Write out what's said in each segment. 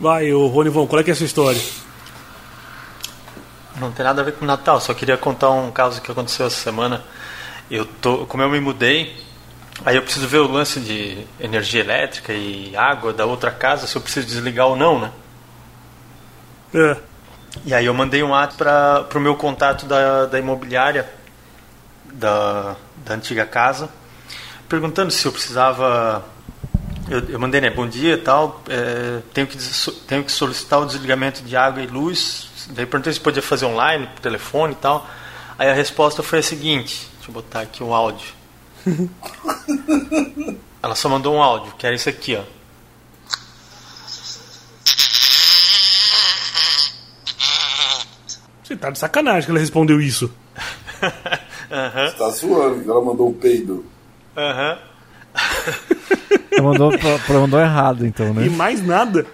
Vai, o Ronivon, qual é que é a sua história? Não tem nada a ver com Natal, só queria contar um caso que aconteceu essa semana. Eu tô, como eu me mudei, aí eu preciso ver o lance de energia elétrica e água da outra casa, se eu preciso desligar ou não, né? É. E aí eu mandei um ato para o meu contato da, da imobiliária da, da antiga casa, perguntando se eu precisava. Eu, eu mandei, né? Bom dia tal. É, tenho, que, tenho que solicitar o desligamento de água e luz. Daí perguntei se podia fazer online, por telefone e tal. Aí a resposta foi a seguinte: deixa eu botar aqui um áudio. Ela só mandou um áudio, que era isso aqui, ó. Você tá de sacanagem que ela respondeu isso. uhum. Você tá zoando que ela mandou um peido. Aham. Uhum. mandou, mandou errado, então, né? E mais nada.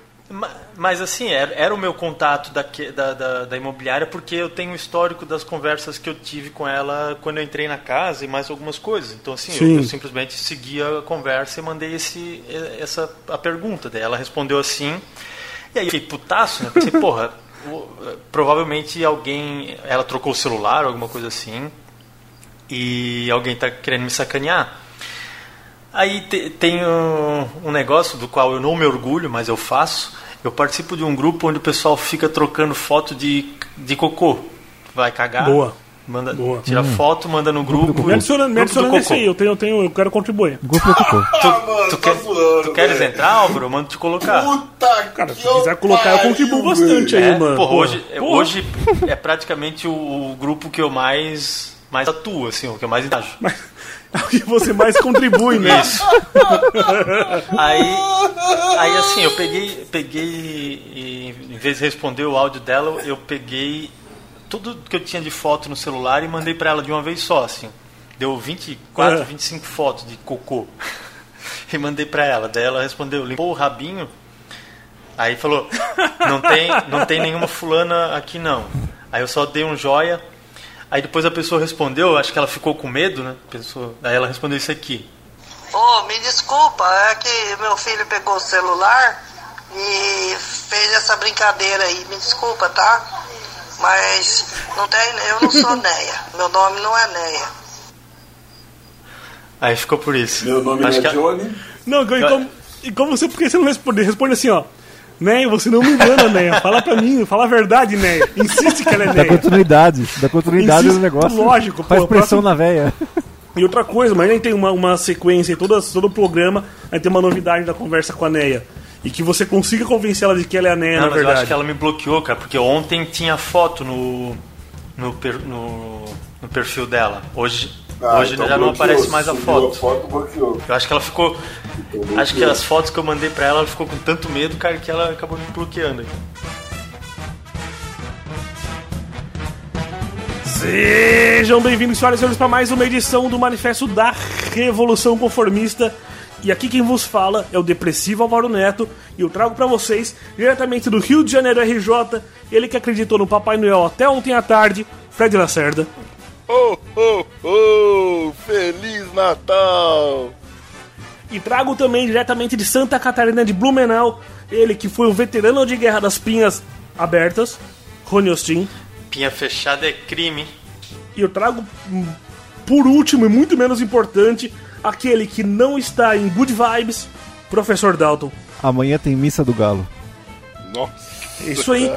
Mas assim, era, era o meu contato da, da, da, da, imobiliária porque eu tenho o histórico das conversas que eu tive com ela quando eu entrei na casa e mais algumas coisas. Então assim, eu, eu, simplesmente segui a conversa e mandei esse, essa, a pergunta. Daí ela respondeu assim, e aí eu fiquei putaço, né? Pensei, porra, provavelmente alguém, ela trocou o celular, alguma coisa assim, e alguém está querendo me sacanear. Aí te, tem um, um, negócio do qual eu não me orgulho, mas eu faço. Eu participo de um grupo onde o pessoal fica trocando foto de, de cocô. Vai cagar. Boa. Manda, Boa. Tira hum. foto, manda no grupo. grupo me adiciona, me adiciona nesse aí, eu, tenho, eu, tenho, eu quero contribuir. Grupo do cocô. Tu, ah, mano, tu, tá quer, tu queres entrar, Álvaro? Eu mando te colocar. Puta Cara, se quiser colocar, eu contribuo bastante é, aí, mano. Porra, hoje, porra. hoje é praticamente o, o, grupo que eu mais, mais atuo, assim, o que eu mais engajo. Mas... É o que você mais contribui, né? Isso. aí, aí assim, eu peguei, peguei e, em vez de responder o áudio dela, eu peguei tudo que eu tinha de foto no celular e mandei para ela de uma vez só, assim. Deu 24, é. 25 fotos de cocô. e mandei para ela. Daí ela respondeu, limpou o rabinho. Aí falou, não tem, não tem nenhuma fulana aqui não. Aí eu só dei um joia. Aí depois a pessoa respondeu, acho que ela ficou com medo, né? Pessoa, aí ela respondeu isso aqui. Oh, me desculpa, é que meu filho pegou o celular e fez essa brincadeira aí. Me desculpa, tá? Mas não tem, eu não sou Neia. Meu nome não é Neia. Aí ficou por isso. Meu nome Acho é Johnny. Não, e como, e como você, por que você não responde? Responde assim, ó. Neia, você não me engana, Neia. Fala pra mim, fala a verdade, Neia. Insiste que ela é Neia. Dá continuidade, dá continuidade Insiste, no negócio. Lógico, Faz pô, pressão próximo... na veia. E outra coisa, mas a gente tem uma, uma sequência, todo, todo o programa, a gente tem uma novidade da conversa com a Neia e que você consiga convencer ela de que ela é a Neia, não, na verdade. eu acho que ela me bloqueou, cara, porque ontem tinha foto no, no, per, no, no perfil dela. Hoje, ah, hoje então já bloqueou, não aparece mais a foto. a foto. Eu acho que ela ficou. Então acho que as fotos que eu mandei pra ela, ela ficou com tanto medo, cara, que ela acabou me bloqueando. Sejam bem-vindos, senhoras e senhores, para mais uma edição do Manifesto da Revolução Conformista. E aqui quem vos fala é o depressivo Álvaro Neto e eu trago para vocês, diretamente do Rio de Janeiro RJ, ele que acreditou no Papai Noel até ontem à tarde, Fred Lacerda. Oh, oh, oh! Feliz Natal! E trago também diretamente de Santa Catarina de Blumenau, ele que foi o veterano de guerra das pinhas abertas, Rony Austin. Pinha fechada é crime. E eu trago, hum, por último e muito menos importante, aquele que não está em good vibes, Professor Dalton. Amanhã tem missa do Galo. Nossa. Isso aí.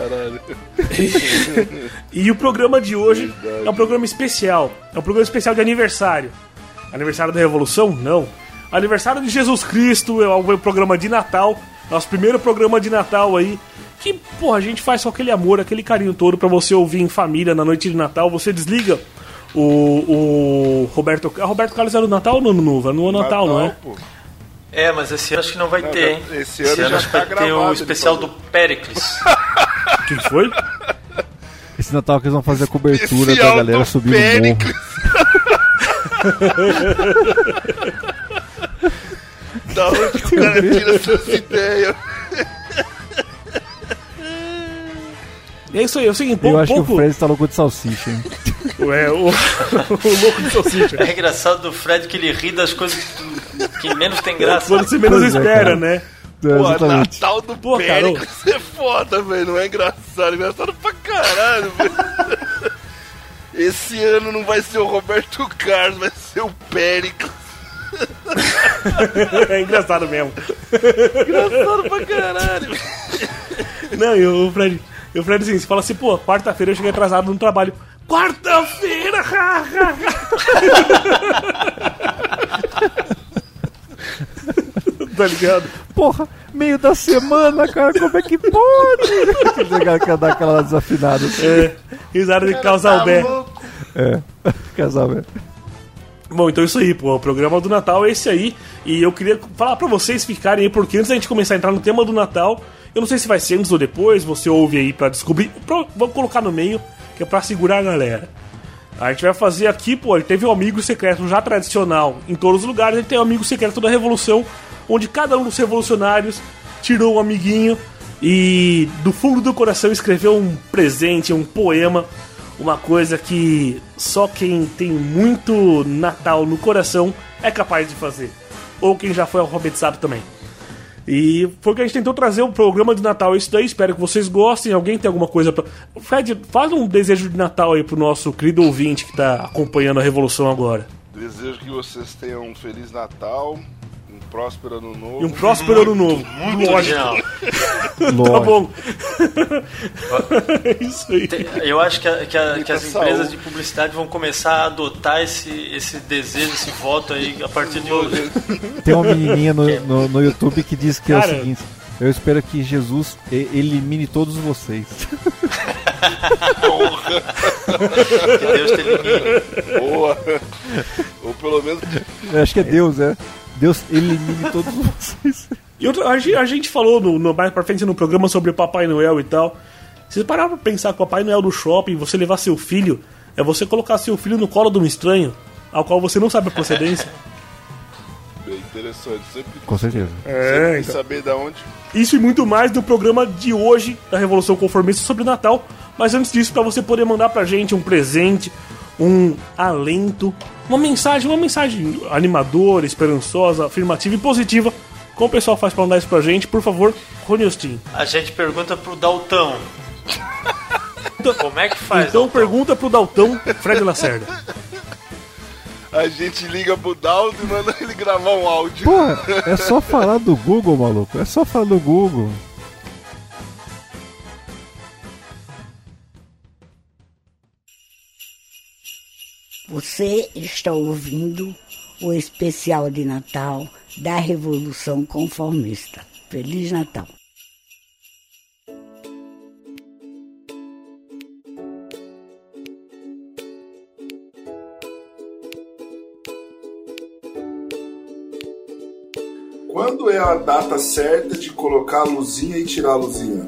e o programa de hoje Verdade. é um programa especial. É um programa especial de aniversário. Aniversário da Revolução? Não. Aniversário de Jesus Cristo, é o programa de Natal. Nosso primeiro programa de Natal aí. Que, porra, a gente faz só aquele amor, aquele carinho todo para você ouvir em família na noite de Natal. Você desliga o, o Roberto. Roberto Carlos era no Natal ou no Ano Novo? No Natal, Natal não é? Pô. É, mas esse ano acho que não vai não, ter, hein? Esse ano, esse ano acho que tá vai ter o especial do Péricles. Quem foi? Esse Natal que eles vão fazer a cobertura da galera subindo Péricles. o morro. da onde que o cara tira essas ideias? É isso aí, eu sei, um pouco. Eu acho pouco... que o Fred tá louco de salsicha, hein? É, o, o louco de salsicha. É engraçado do Fred que ele ri das coisas que, menos tem graça. Quando você menos pois é, espera, é, né? Pô, Natal do Pô, Péricles cara, é foda, velho. Não é engraçado. É engraçado pra caralho, velho. Esse ano não vai ser o Roberto Carlos, vai ser o Péricles. é engraçado mesmo. Engraçado pra caralho. Não, e o Fred, e o Fred assim, você fala assim, pô, quarta-feira eu cheguei atrasado no trabalho. Quarta-feira! tá ligado? Porra, meio da semana, cara, como é que pode? Chegar que dar aquela desafinada. Assim. É, risada de causar o bé. É, casal bé. Bom, então é isso aí, pô. O programa do Natal é esse aí. E eu queria falar para vocês ficarem aí, porque antes da gente começar a entrar no tema do Natal, eu não sei se vai ser antes ou depois, você ouve aí para descobrir. Vamos colocar no meio, que é pra segurar a galera. A gente vai fazer aqui, pô, ele teve um amigo secreto já tradicional em todos os lugares, ele tem um amigo secreto da Revolução, onde cada um dos revolucionários tirou um amiguinho e do fundo do coração escreveu um presente, um poema uma coisa que só quem tem muito Natal no coração é capaz de fazer. Ou quem já foi alfabetizado também. E foi que a gente tentou trazer o programa de Natal. Isso daí, espero que vocês gostem. Alguém tem alguma coisa pra. Fred, faz um desejo de Natal aí pro nosso querido ouvinte que tá acompanhando a Revolução agora. Desejo que vocês tenham um Feliz Natal, próspero ano novo. E um próspero ano novo. Muito Lógico. tá bom. é isso aí. Eu acho que, a, que, a, que as empresas de publicidade vão começar a adotar esse, esse desejo, esse voto aí a partir de hoje. Tem uma menininha no, no, no YouTube que diz que Cara, é o seguinte. Eu espero que Jesus elimine todos vocês. Porra! que Deus te elimine. Boa! Ou pelo menos. Eu acho que é Deus, é. Deus elimine todos vocês. E outra, a, gente, a gente falou no, no, mais pra frente no programa sobre o Papai Noel e tal. Se você parar pra pensar que o Papai Noel do shopping, você levar seu filho, é você colocar seu filho no colo de um estranho, ao qual você não sabe a procedência. Bem interessante, sempre. Com certeza. É, sempre então. saber da onde. Isso e muito mais do programa de hoje da Revolução Conformista sobre Natal. Mas antes disso, para você poder mandar pra gente um presente, um alento, uma mensagem, uma mensagem animadora, esperançosa, afirmativa e positiva. Como o pessoal faz para mandar isso pra gente, por favor, Rony Austin. A gente pergunta pro Daltão. Como é que faz? Então Daltão? pergunta pro Daltão, Fred Lacerda. A gente liga pro Dalton e manda ele gravar um áudio. Porra, é só falar do Google, maluco. É só falar do Google. Você está ouvindo o especial de Natal da Revolução Conformista. Feliz Natal! Quando é a data certa de colocar a luzinha e tirar a luzinha?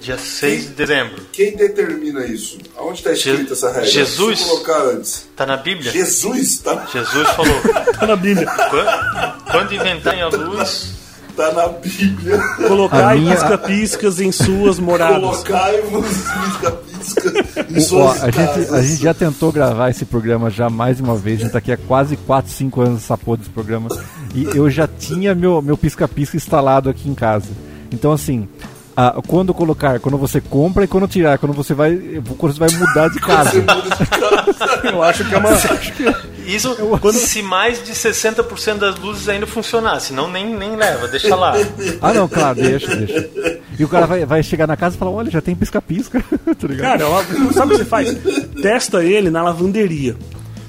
Dia 6 de dezembro. Quem determina isso? Aonde está escrito Je essa regra? Jesus. colocar antes. Tá na Bíblia? Jesus, tá? Jesus falou. tá na Bíblia. Quando, quando inventarem a luz. Tá na Bíblia. Colocai minha... pisca-piscas em suas moradas. Colocai-vos pisca-piscas em suas a, gente, a gente já tentou gravar esse programa já mais uma vez. A gente tá aqui há quase 4, 5 anos essa porra desse programa. E eu já tinha meu, meu pisca-pisca instalado aqui em casa. Então, assim, ah, quando colocar, quando você compra e quando tirar, quando você vai, quando você vai mudar de casa. eu acho que é uma. Isso quando se mais de 60% das luzes ainda funcionar, senão nem, nem leva, deixa lá. Ah não, claro, deixa, deixa. E o cara vai, vai chegar na casa e falar, olha, já tem pisca-pisca. tá cara, sabe o que você faz? Testa ele na lavanderia.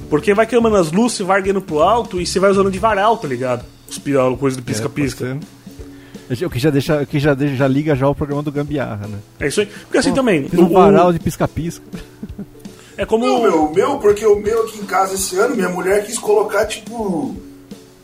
Porque vai queimando as luzes, vai erguendo pro alto e você vai usando de varal, tá ligado? Os coisas do pisca-pisca. É, o que já deixa, o que já, deixa, já liga já o programa do Gambiarra, né? É isso aí. Porque assim Pô, também. Um varal de pisca-pisca. É como. Não, meu, meu, porque o meu aqui em casa esse ano, minha mulher quis colocar tipo.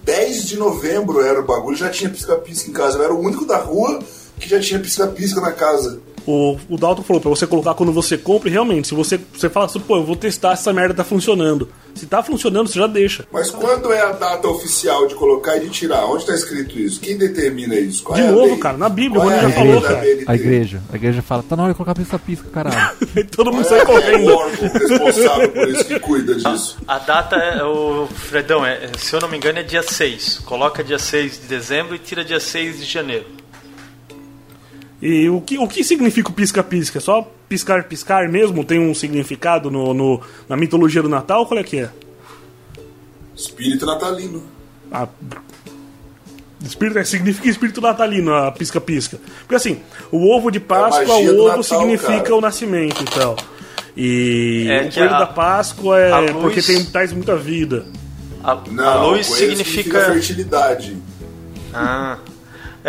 10 de novembro era o bagulho, já tinha pisca-pisca em casa. Eu era o único da rua que já tinha pisca-pisca na casa. O, o Dalton falou pra você colocar quando você compra, e realmente, se você, você fala assim, pô, eu vou testar se essa merda tá funcionando. Se tá funcionando, você já deixa. Mas quando é a data oficial de colocar e de tirar? Onde tá escrito isso? Quem determina isso? Qual de é novo, cara, na Bíblia, Qual o é já falou, cara. A igreja. A igreja fala, tá na hora de colocar pisca-pisca, caralho. Todo mundo Qual sai é o correndo. órgão responsável por isso que cuida disso? A data é o Fredão, é, se eu não me engano, é dia 6. Coloca dia 6 de dezembro e tira dia 6 de janeiro. E o que, o que significa o pisca-pisca? Só piscar-piscar mesmo? Tem um significado no, no- na mitologia do Natal? Qual é que é? Espírito natalino. A... Espírito, é, significa espírito natalino, a pisca-pisca. Porque assim, o ovo de Páscoa, magia o ovo Natal, significa cara. o nascimento e tal. E É o coelho a- da Páscoa é luz- porque tem, traz muita vida. A, Não, a luz coelho significa. fertilidade. Ah.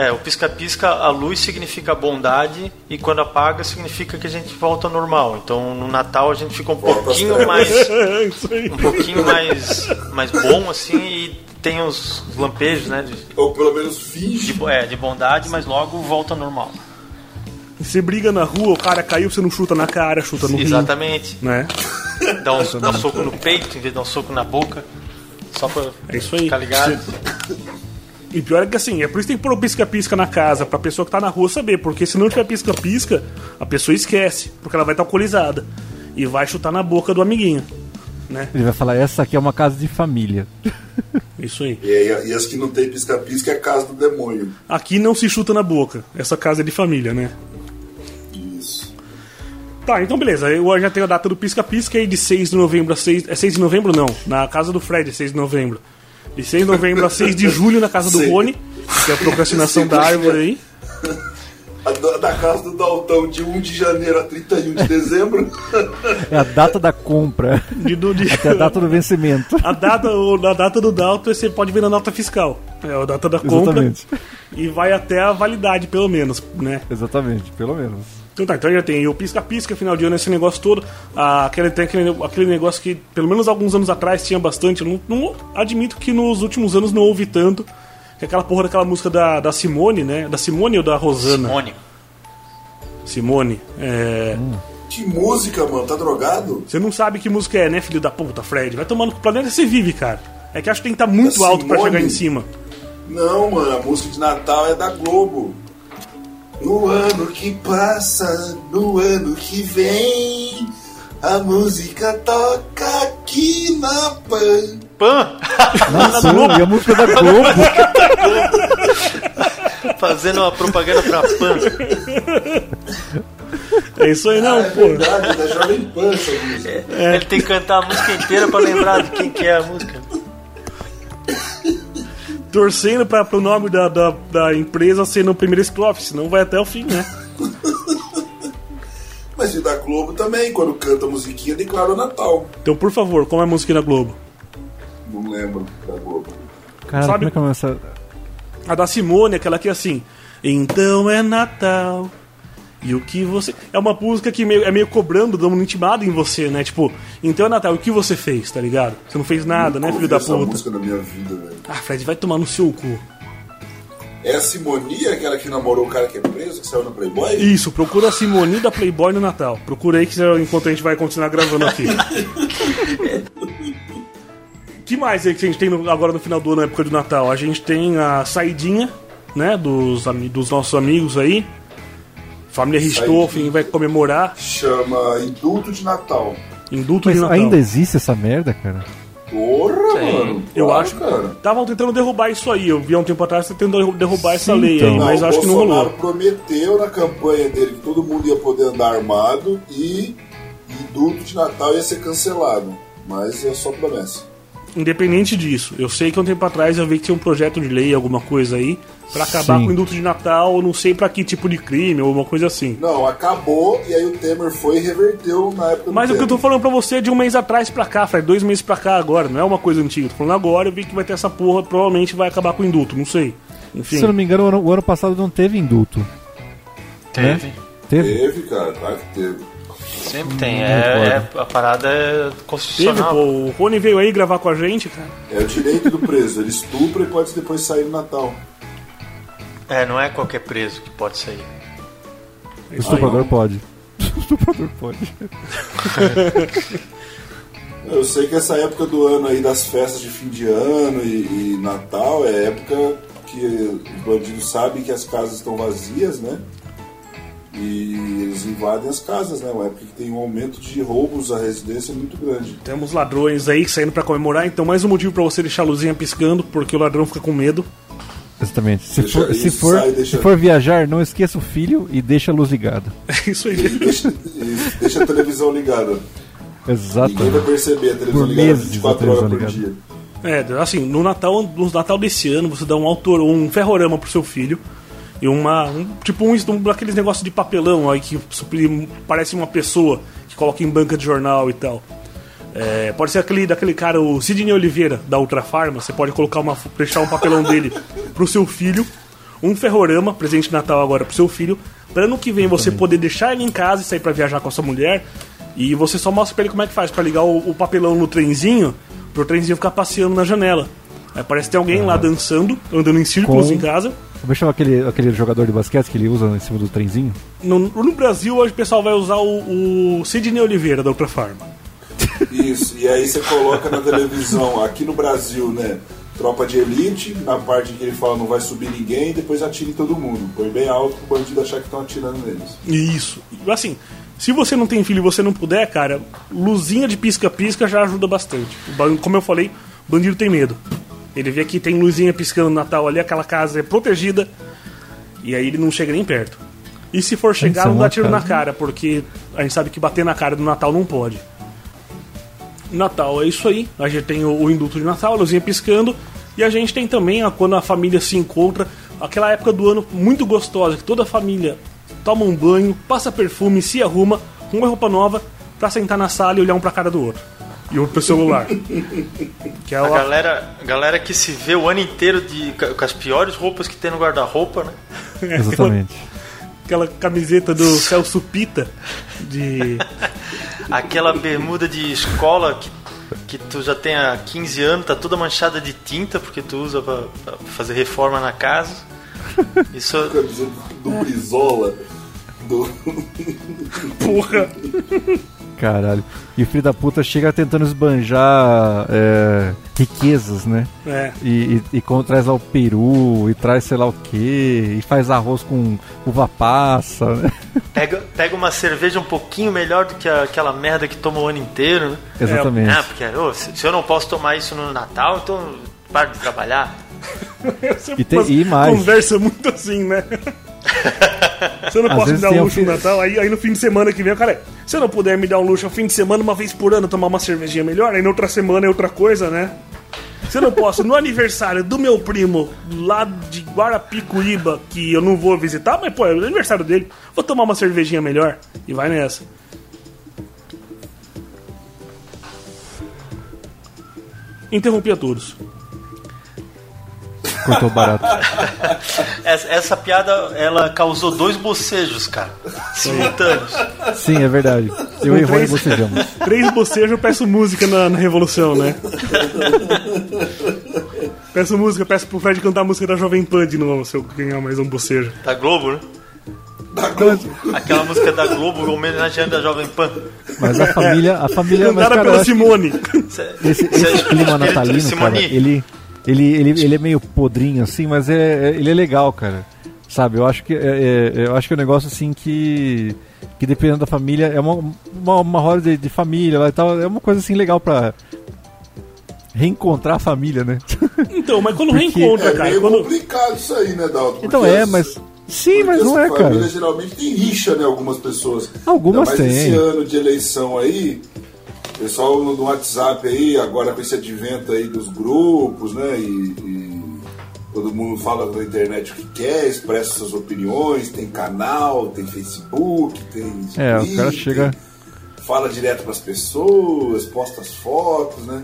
É, o pisca-pisca, a luz significa bondade e quando apaga significa que a gente volta ao normal. Então no Natal a gente fica um Volta pouquinho mais É isso aí. um pouquinho mais mais bom assim e tem os lampejos, né, de, Ou pelo menos finge. de, é, de bondade, mas logo volta ao normal. Você briga na rua, o cara caiu, você não chuta na cara, chuta no rim. Exatamente. Né? Dá um, dá um soco no peito em vez de dar um soco na boca. Só pra É isso aí. ficar ligado. E pior é que assim, é por isso que tem que pôr o pisca-pisca na casa, pra pessoa que tá na rua saber, porque se não tiver pisca-pisca, a pessoa esquece, porque ela vai estar alcoolizada. E vai chutar na boca do amiguinho. Né? Ele vai falar, essa aqui é uma casa de família. Isso aí. E, e as que não tem pisca-pisca é a casa do demônio. Aqui não se chuta na boca. Essa casa é de família, né? Isso. Tá, então beleza. Eu já tenho a data do pisca-pisca aí de 6 de novembro a 6. É 6 de novembro não. Na casa do Fred, 6 de novembro. De 6 de novembro a 6 de julho na casa do Sim. Rony. Que é a procrastinação da árvore aí. Da, da casa do Daltão de 1 de janeiro a 31 de dezembro. É a data da compra. De, do, de, Até a data do vencimento. A data, o- a data do Dalton você pode ver na nota fiscal. É a data da compra. Exatamente. E vai até a validade, pelo menos, né? Exatamente, pelo menos. Então tá, então já tem o pisca-pisca, final de ano, esse negócio todo. Ah, aquele, tem aquele, aquele negócio que, pelo menos alguns anos atrás, tinha bastante. Eu não, não admito que nos últimos anos não houve tanto. Que é aquela porra daquela música da, da Simone, né? Da Simone ou da Rosana? Simone. Simone. É. Que música, mano. Tá drogado? Você não sabe que música é, né, filho da puta, Fred? Vai tomando. O planeta você vive, cara. É que acho que tem que estar muito Da alto pra Simone? chegar em cima. Não, mano. A música de Natal é da Globo. No ano que passa, no ano que vem, a música toca aqui na PAN. Pan! Nossa, e a música da Globo. Fazendo uma propaganda pra Pan. É isso aí, não, Ah, é pô. verdade, da Jovem Pan essa música. Ele tem que cantar a música inteira pra lembrar de quem que é a música. Torcendo pra, pro nome da, da, da empresa ser no primeiro estrofe, senão vai até o fim, né? Mas e da Globo também, quando canta a musiquinha, declara o Natal. Então, por favor, como é a música da Globo? Não lembro da Globo. Cara, Sabe- como é que começa? A da Simone, aquela que é assim. Então é Natal. E o que você. É uma música que meio- é meio cobrando, dando uma intimada em você, né? Tipo, então é Natal, o que você fez, tá ligado? Você não fez nada, né, filho da puta? música na minha vida, velho. Ah, Fred, vai tomar no seu cu. É a Simonia, aquela que namorou o cara que é preso, que saiu na Playboy? Isso, procura a Simone da Playboy no Natal. Procura aí que enquanto a gente vai continuar gravando aqui. que mais aí que a gente tem no- agora no final do ano, na época do Natal? A gente tem a saidinha, né, dos, dos nossos amigos aí. Família Richthofen vai comemorar Chama Indulto de Natal. indulto Mas de Natal. ainda existe essa merda, cara? Porra, mano. Eu claro, acho cara. Estavam tentando derrubar isso aí. Eu vi há um tempo atrás tentando derrubar essa Sim, lei então. aí, mas Não, acho o que não rolou. prometeu na campanha dele que todo mundo ia poder andar armado e indulto de Natal ia ser cancelado. Mas é só promessa. Independente disso, eu sei que há um tempo atrás eu vi que tinha um projeto de lei, alguma coisa aí, pra acabar Sim. com o indulto de Natal, eu não sei pra que tipo de crime ou alguma coisa assim. Não, acabou e aí o Temer foi e reverteu na época do Mas o que eu tô falando pra você é de um mês atrás pra cá, Fred, dois meses pra cá agora, não é uma coisa antiga. Tô falando agora, eu vi que vai ter essa porra, provavelmente vai acabar com o indulto, não sei. Enfim. Se eu não me engano, o ano, o ano passado não teve indulto. Teve. Teve? Teve, cara, claro que teve. Sempre tem. É, é- a parada é Teve, constitucional. pô, o Rony veio aí gravar com a gente, cara. É o direito do preso. Ele estupra e pode depois sair no Natal. É, não é qualquer preso que pode sair. O estuprador pode. O estuprador pode. Eu sei que essa época do ano aí das festas de fim de ano e, e Natal é época que os bandidos sabem que as casas estão vazias, né? E eles invadem as casas, né? Uma época que tem um aumento de roubos à residência muito grande. Temos ladrões aí saindo para comemorar, então mais um motivo para você deixar a luzinha piscando, porque o ladrão fica com medo. Exatamente. Se for, se, for, sai, deixa... se for viajar, não esqueça o filho e deixa a luz ligada. É isso aí. deixa, deixa a televisão ligada. Exato. Ninguém vai perceber a televisão por ligada 24 horas por ligada. dia. É, assim, no Natal, no Natal desse ano, você dá um autor, um ferrorama pro seu filho. E uma. Um, tipo um, um daqueles negócios de papelão aí que parece uma pessoa que coloca em banca de jornal e tal. É, pode ser aquele daquele cara, o Sidney Oliveira, da Ultra Farma. Você pode colocar uma. deixar um papelão dele pro seu filho. Um ferrorama, presente de Natal agora pro seu filho. Pra ano que vem você poder deixar ele em casa e sair para viajar com a sua mulher. E você só mostra pra ele como é que faz para ligar o, o, papelão no trenzinho, pro trenzinho ficar passeando na janela. Aí parece que tem alguém lá dançando, andando em círculos com... em casa. Como é chama aquele, aquele jogador de basquete que ele usa em cima do trenzinho? No, no Brasil, hoje o pessoal vai usar o, o Sidney Oliveira da Ultra Farma. Isso, e aí você coloca na televisão, aqui no Brasil, né? Tropa de elite, na parte que ele fala não vai subir ninguém, depois atira em todo mundo. Põe bem alto pro bandido achar que estão atirando neles. Isso. Assim, se você não tem filho e você não puder, cara, luzinha de pisca-pisca já ajuda bastante. Como eu falei, bandido tem medo. Ele vê que tem luzinha piscando no Natal ali, aquela casa é protegida, e aí ele não chega nem perto. E se for chegar, não dá tiro na cara, porque a gente sabe que bater na cara do Natal não pode. Natal é isso aí, a gente tem o, o induto de Natal, a luzinha piscando, e a gente tem também a, quando a família se encontra, aquela época do ano muito gostosa, que toda a família toma um banho, passa perfume, se arruma, com uma roupa nova, pra sentar na sala e olhar um pra cara do outro e outro pro celular. que é a, galera, galera que se vê o ano inteiro de, com as piores roupas que tem no guarda-roupa, né? Exatamente. Aquela, camiseta do Celso Pita de. Aquela bermuda de escola que, que tu já tem há 15 anos, tá toda manchada de tinta porque tu usa pra, pra fazer reforma na casa. Isso. Camiseta do Brizola. Do... Porra! Caralho. E o filho da puta chega tentando esbanjar é, riquezas, né? É. E, e, e traz lá o peru, e traz sei lá o que, e faz arroz com uva passa, né? Pega, pega uma cerveja um pouquinho melhor do que a, aquela merda que toma o ano inteiro, né? Exatamente. É, porque oh, se, se, eu não posso tomar isso no Natal, então paro de trabalhar. e, tem, e mais. Conversa muito assim, né? Se eu não Às posso me dar um luxo no Natal, aí, aí no fim de semana que vem, cara, se eu não puder me dar um luxo no fim de semana, uma vez por ano, tomar uma cervejinha melhor, aí na outra semana é outra coisa, né? Se eu não posso, no aniversário do meu primo lá de Guarapicuíba, que eu não vou visitar, mas pô, é o aniversário dele, vou tomar uma cervejinha melhor e vai nessa. Interrompi a todos. Cortou barato. essa, essa, piada, ela causou dois bocejos, cara. Simultâneos. Sim, é verdade. Eu e o Rony bocejamos. Três bocejos, eu peço música na, na Revolução, né? peço música, peço pro Fred cantar a música da Jovem Pan de novo, se eu ganhar mais um bocejo. Da Globo, né? Da Globo. Aquela música da Globo homenageando a Jovem Pan. Mas a família. A família Cantada mas, cara, pela Simone. Esse, esse clima natalino, cara, ele ele, ele, ele é meio podrinho assim, mas é, é, ele é legal, cara. Sabe, eu acho que é, é, eu acho que é um negócio assim que que dependendo da família é uma, uma, uma roda de, de família lá e tal, é uma coisa assim legal pra reencontrar a família, né? Então, mas quando Porque reencontra, é cara, meio quando... complicado isso aí, né, Dalton? Então é, mas Sim, mas não é, cara. família geralmente tem rixa, né? Algumas pessoas. Algumas tem. esse ano de eleição aí, Pessoal no WhatsApp aí, agora com esse advento aí dos grupos, né? E, e todo mundo fala na internet o que quer, expressa suas opiniões, tem canal, tem Facebook, tem. É, Twitter, o cara chega. Fala direto para as pessoas, posta as fotos, né?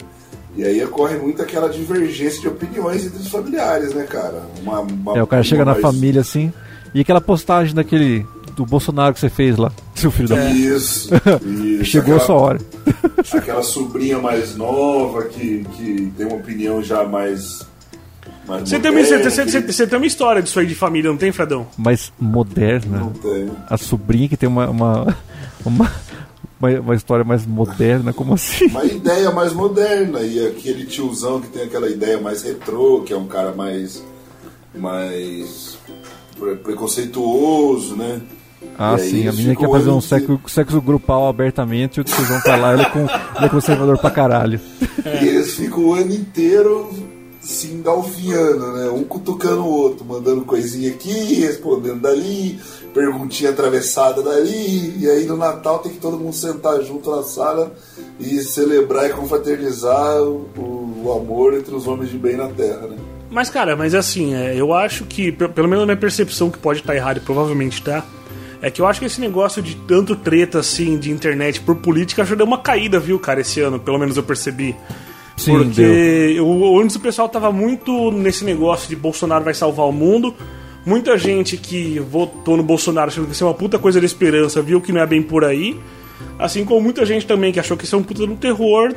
E aí ocorre muito aquela divergência de opiniões entre os familiares, né, cara? Uma, uma, é, o cara chega mais... na família assim. E aquela postagem daquele do Bolsonaro que você fez lá, seu filho da puta. Isso, isso. Chegou aquela, a sua hora. aquela sobrinha mais nova que, que tem uma opinião já mais Você tem, uma, você, você, você tem uma história disso aí de família, não tem, Fredão? Mas moderna. Não tem. A sobrinha que tem uma, uma, uma, uma, uma história mais moderna, como assim? Uma ideia mais moderna. E aquele tiozão que tem aquela ideia mais retrô, que é um cara mais. mais. pre- preconceituoso, né? Ah, E sim, a menina quer fazer um sexo, sexo grupal abertamente e o tiozão tá lá, ele é, com, ele é conservador pra caralho. E eles ficam o ano inteiro se engalfinhando, né? Um cutucando o outro, mandando coisinha aqui, respondendo dali, perguntinha atravessada dali. E aí no Natal tem que todo mundo sentar junto na sala e celebrar e confraternizar o, o amor entre os homens de bem na Terra, né? Mas, cara, mas assim, é, eu acho que, pe- pelo menos na minha percepção, que pode estar errado e provavelmente tá, é que eu acho que esse negócio de tanto treta, assim, de internet por política já deu uma caída, viu, cara, esse ano, pelo menos eu percebi. Sim, Porque eu, antes o pessoal tava muito nesse negócio de Bolsonaro vai salvar o mundo. Muita gente que votou no Bolsonaro achando que isso é uma puta coisa de esperança, viu que não é bem por aí. Assim como muita gente também que achou que isso é um puta do terror,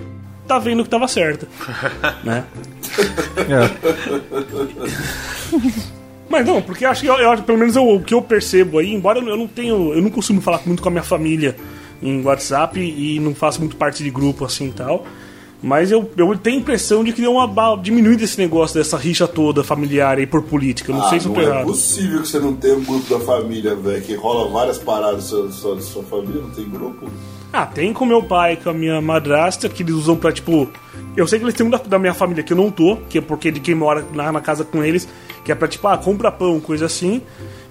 tá vendo que tava certo. né? É. Mas não, porque acho que eu, eu pelo menos eu- o que eu percebo aí, embora eu não tenho. Eu não costumo falar muito com a minha família em WhatsApp e não faço muito parte de grupo assim e tal. Mas eu, eu tenho a impressão de que deu uma diminuída esse negócio dessa rixa toda familiar aí por política. Eu não ah, sei se eu tô é errado. possível que você não tenha um grupo da família, velho, que rola várias paradas sua, sua, sua família, não tem grupo? Ah, tem com meu pai, com a minha madrasta, que eles usam pra, tipo. Eu sei que eles têm um da, da minha família que eu não tô, que é porque de quem mora na, na casa com eles, que é pra, tipo, ah, compra pão, coisa assim.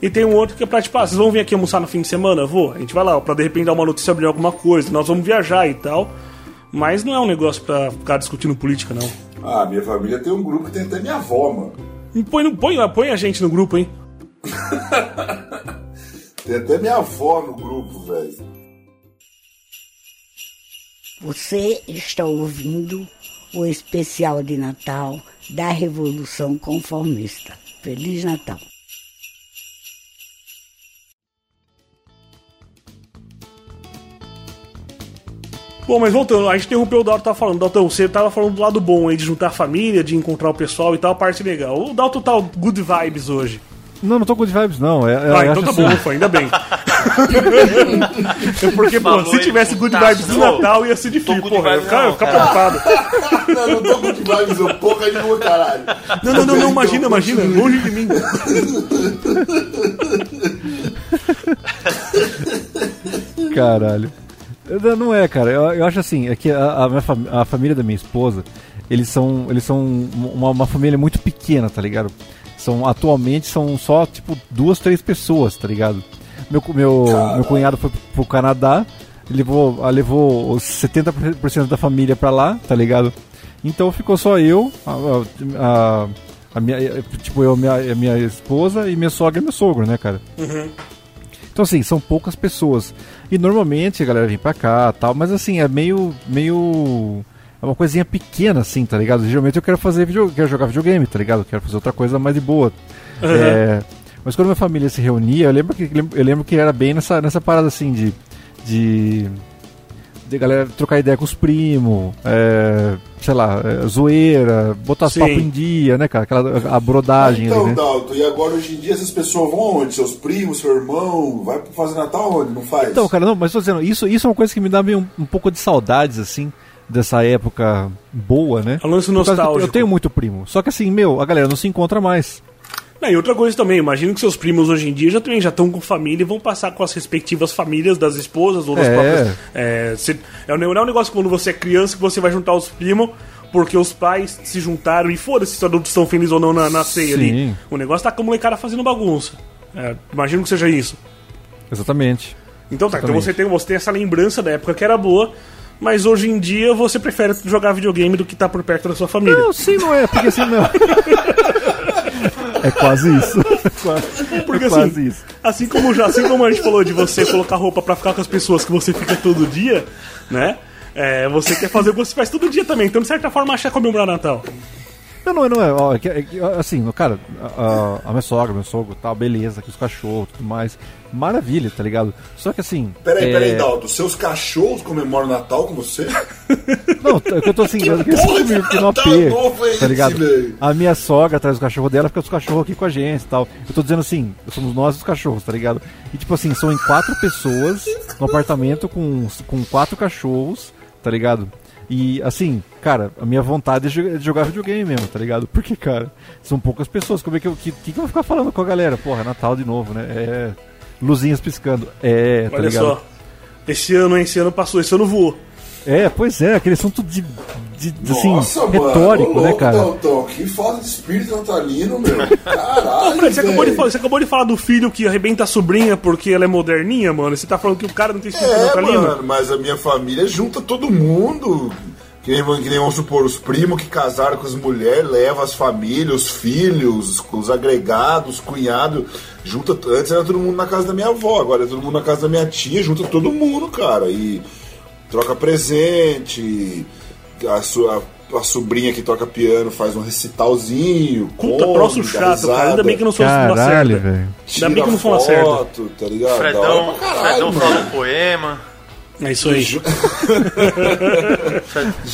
E tem um outro que é pra, tipo, ah, vocês vão vir aqui almoçar no fim de semana? Vou. A gente vai lá, pra de repente dar uma notícia sobre alguma coisa, nós vamos viajar e tal. Mas não é um negócio pra ficar discutindo política, não. Ah, minha família tem um grupo que tem até minha avó, mano. E Põe, põe, põe a gente no grupo, hein? Tem até minha avó no grupo, velho. Você está ouvindo o especial de Natal da Revolução Conformista. Feliz Natal. Bom, mas voltando, a gente interrompeu o Dalton tava falando. Dalton, você tava falando do lado bom aí, de juntar família, de encontrar o pessoal e tal, a parte legal. O Dalton tá good vibes hoje. Não, não tô good vibes, não. É, é, Ah, eu então tá bom, assim- ufa, ainda bem. É Porque, pô, se tivesse com good taça, vibes de não. Natal ia ser difícil, good porra. Eu ia ficar, preocupado. não, não tô com vibes, eu porra de lua, caralho. Não, não, não, não, imagina, imagina, longe de mim. Caralho. Não, é, cara. Eu, eu acho assim, é que a, a minha fami- a família da minha esposa, eles são, eles são uma, uma família muito pequena, tá ligado? São, atualmente são só, tipo, duas, três pessoas, tá ligado? Meu, meu, meu cunhado foi pro Canadá, levou, ah, levou os 70% da família pra lá, tá ligado? Então ficou só eu, a, a- a- minha, tipo, eu, minha, a minha esposa e minha sogra e meu sogro, né, cara? Então, assim, são poucas pessoas. E normalmente a galera vem pra cá tal, mas assim, é meio. meio. Uma coisinha pequena, assim, tá ligado? Geralmente eu quero fazer vídeo, quero jogar videogame, tá ligado? Eu quero fazer outra coisa mais de boa. É, mas quando minha família se reunia, eu lembro que, eu lembro que era bem nessa, nessa parada assim de. de. de galera trocar ideia com os primos, é, sei lá, é, zoeira, botar Sim. papo em dia, né, cara? Aquela a brodagem então, ali, né? Dalton, e agora hoje em dia essas pessoas vão aonde? Seus primos, seu irmão? Vai fazer Natal onde? Não faz? Então, cara, não, mas tô dizendo, isso, isso é uma coisa que me dá meio um, um pouco de saudades, assim, dessa época boa, né? É um lance que nostálgico. Eu tenho muito primo. Só que assim, meu, a galera não se encontra mais. Não, e outra coisa também, imagino que seus primos hoje em dia já também já estão com família e vão passar com as respectivas famílias das esposas ou das É. próprias. É, cê- é, não é um negócio quando você é criança que você vai juntar os primos porque os pais se juntaram e foda-se se adultos estão felizes ou não na, na ceia ali. Sim. O negócio tá com a molecada fazendo bagunça. É, imagino que seja isso. Exatamente. Então tá, então Exatamente. você tem, você tem essa lembrança da época que era boa, mas hoje em dia você prefere jogar videogame do que estar por perto da sua família. Não, sim, não é, porque assim, não. é quase isso. É quase, Porque é assim, quase isso. assim como já, assim como a gente falou de você colocar roupa pra ficar com as pessoas que você fica todo dia, né? É, você quer fazer o que você faz todo dia também. Então, de certa forma, acha comemorar Natal. Não, não, não é. Ó, é que- é que, assim, cara, a, a minha sogra, meu sogro tal, beleza, aqui os cachorros tudo mais. Maravilha, tá ligado? Só que assim. Peraí, é... peraí, Dalton. Seus cachorros comemoram o Natal com você? Não, é que eu tô assim, eu queria porra de comigo aqui no AP, Natal novo é tá esse, ligado? velho? A minha sogra traz o cachorro dela, fica os cachorros aqui com a gente e tal. Eu tô dizendo assim, somos nós os cachorros, tá ligado? E tipo assim, são em quatro pessoas no apartamento com, com quatro cachorros, tá ligado? E assim, cara, a minha vontade é é jogar videogame mesmo, tá ligado? Porque, cara, são poucas pessoas. Como é que eu, que, que que eu vou ficar falando com a galera? Porra, Natal de novo, né? É. Luzinhas piscando. É, tá Olha ligado? só. Esse ano, hein? Esse ano passou, esse ano voou. É, pois é, aquele assunto de, de, de, assim, Nossa, mano. retórico, né, louco, cara? Dalton, que falta de espírito natalino, meu. Caralho, você acabou, de você acabou de falar do filho que arrebenta a sobrinha porque ela é moderninha, mano. Você tá falando que o cara não tem espírito É, natalino? mano, mas a minha família junta todo mundo. Que nem, que nem vamos supor, os primos que casaram com as mulheres, leva as famílias, os filhos, os agregados, os cunhados. Junta, antes era todo mundo na casa da minha avó, agora é todo mundo na casa da minha tia, junta todo mundo, cara. E troca presente, a sua. A sobrinha que toca piano faz um recitalzinho. Puta, come, dá chato, cara. Ainda bem que não sou na Caralho, certa. velho. Ainda bem que não sou na certa. foto, tá ligado? Fredão, caralho, Fredão mano. fala um poema. É isso aí.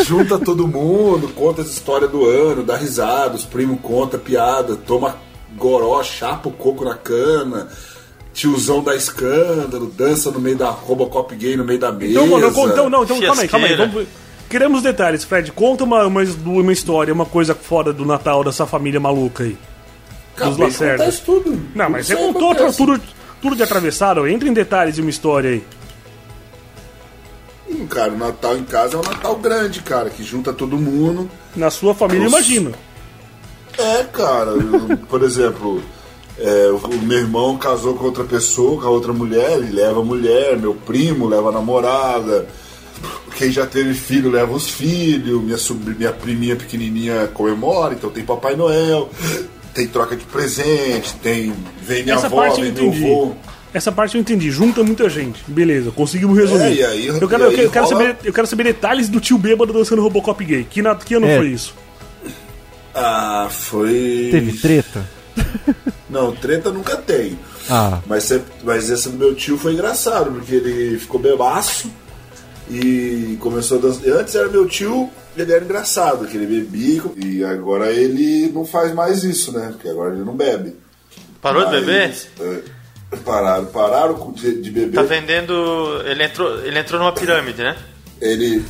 Junta todo mundo, conta as histórias do ano, dá risada, os primos conta piada, toma goró, chapa o coco na cana, tiozão dá escândalo, dança no meio da Robocop gay no meio da mesa. Então, mano, então, não, então calma aí, calma aí. Vamos, queremos detalhes, Fred. Conta uma, uma, uma história, uma coisa fora do Natal dessa família maluca aí. Acabei dos de contar Lacerda. isso tudo. Não, Tudo mas você contou acontece. tudo, tudo de atravessado. Entra em detalhes de uma história aí. Hum, Cara, o Natal em casa é um Natal grande, cara, que junta todo mundo. Na sua família, Nossa. imagino. É, cara, por exemplo, é, o meu irmão casou com outra pessoa, com a outra mulher, ele leva a mulher, meu primo leva a namorada, quem já teve filho leva os filhos, minha, sobrinha, minha priminha pequenininha comemora, então tem Papai Noel, tem troca de presente, tem. Vem minha Essa avó, parte vem meu avô. Essa parte eu entendi. Junta muita gente. Beleza, conseguimos resumir. É, aí- eu, quero, aí eu, quero, eu quero rola- saber, eu quero saber detalhes do tio bêbado dançando Robocop gay. Que, na, que ano É. foi isso? Ah, foi. Teve treta? Não, treta nunca tem. Ah, Mas, sempre- mas esse do meu tio foi engraçado, porque ele ficou bebaço e começou a dançar. Antes era meu tio, ele era engraçado, que ele bebia e agora ele não faz mais isso, né? Porque agora ele não bebe. Parou de Mas, beber? é, pararam, pararam de, de beber. Tá vendendo. Ele entrou, ele entrou numa pirâmide, né? Ele.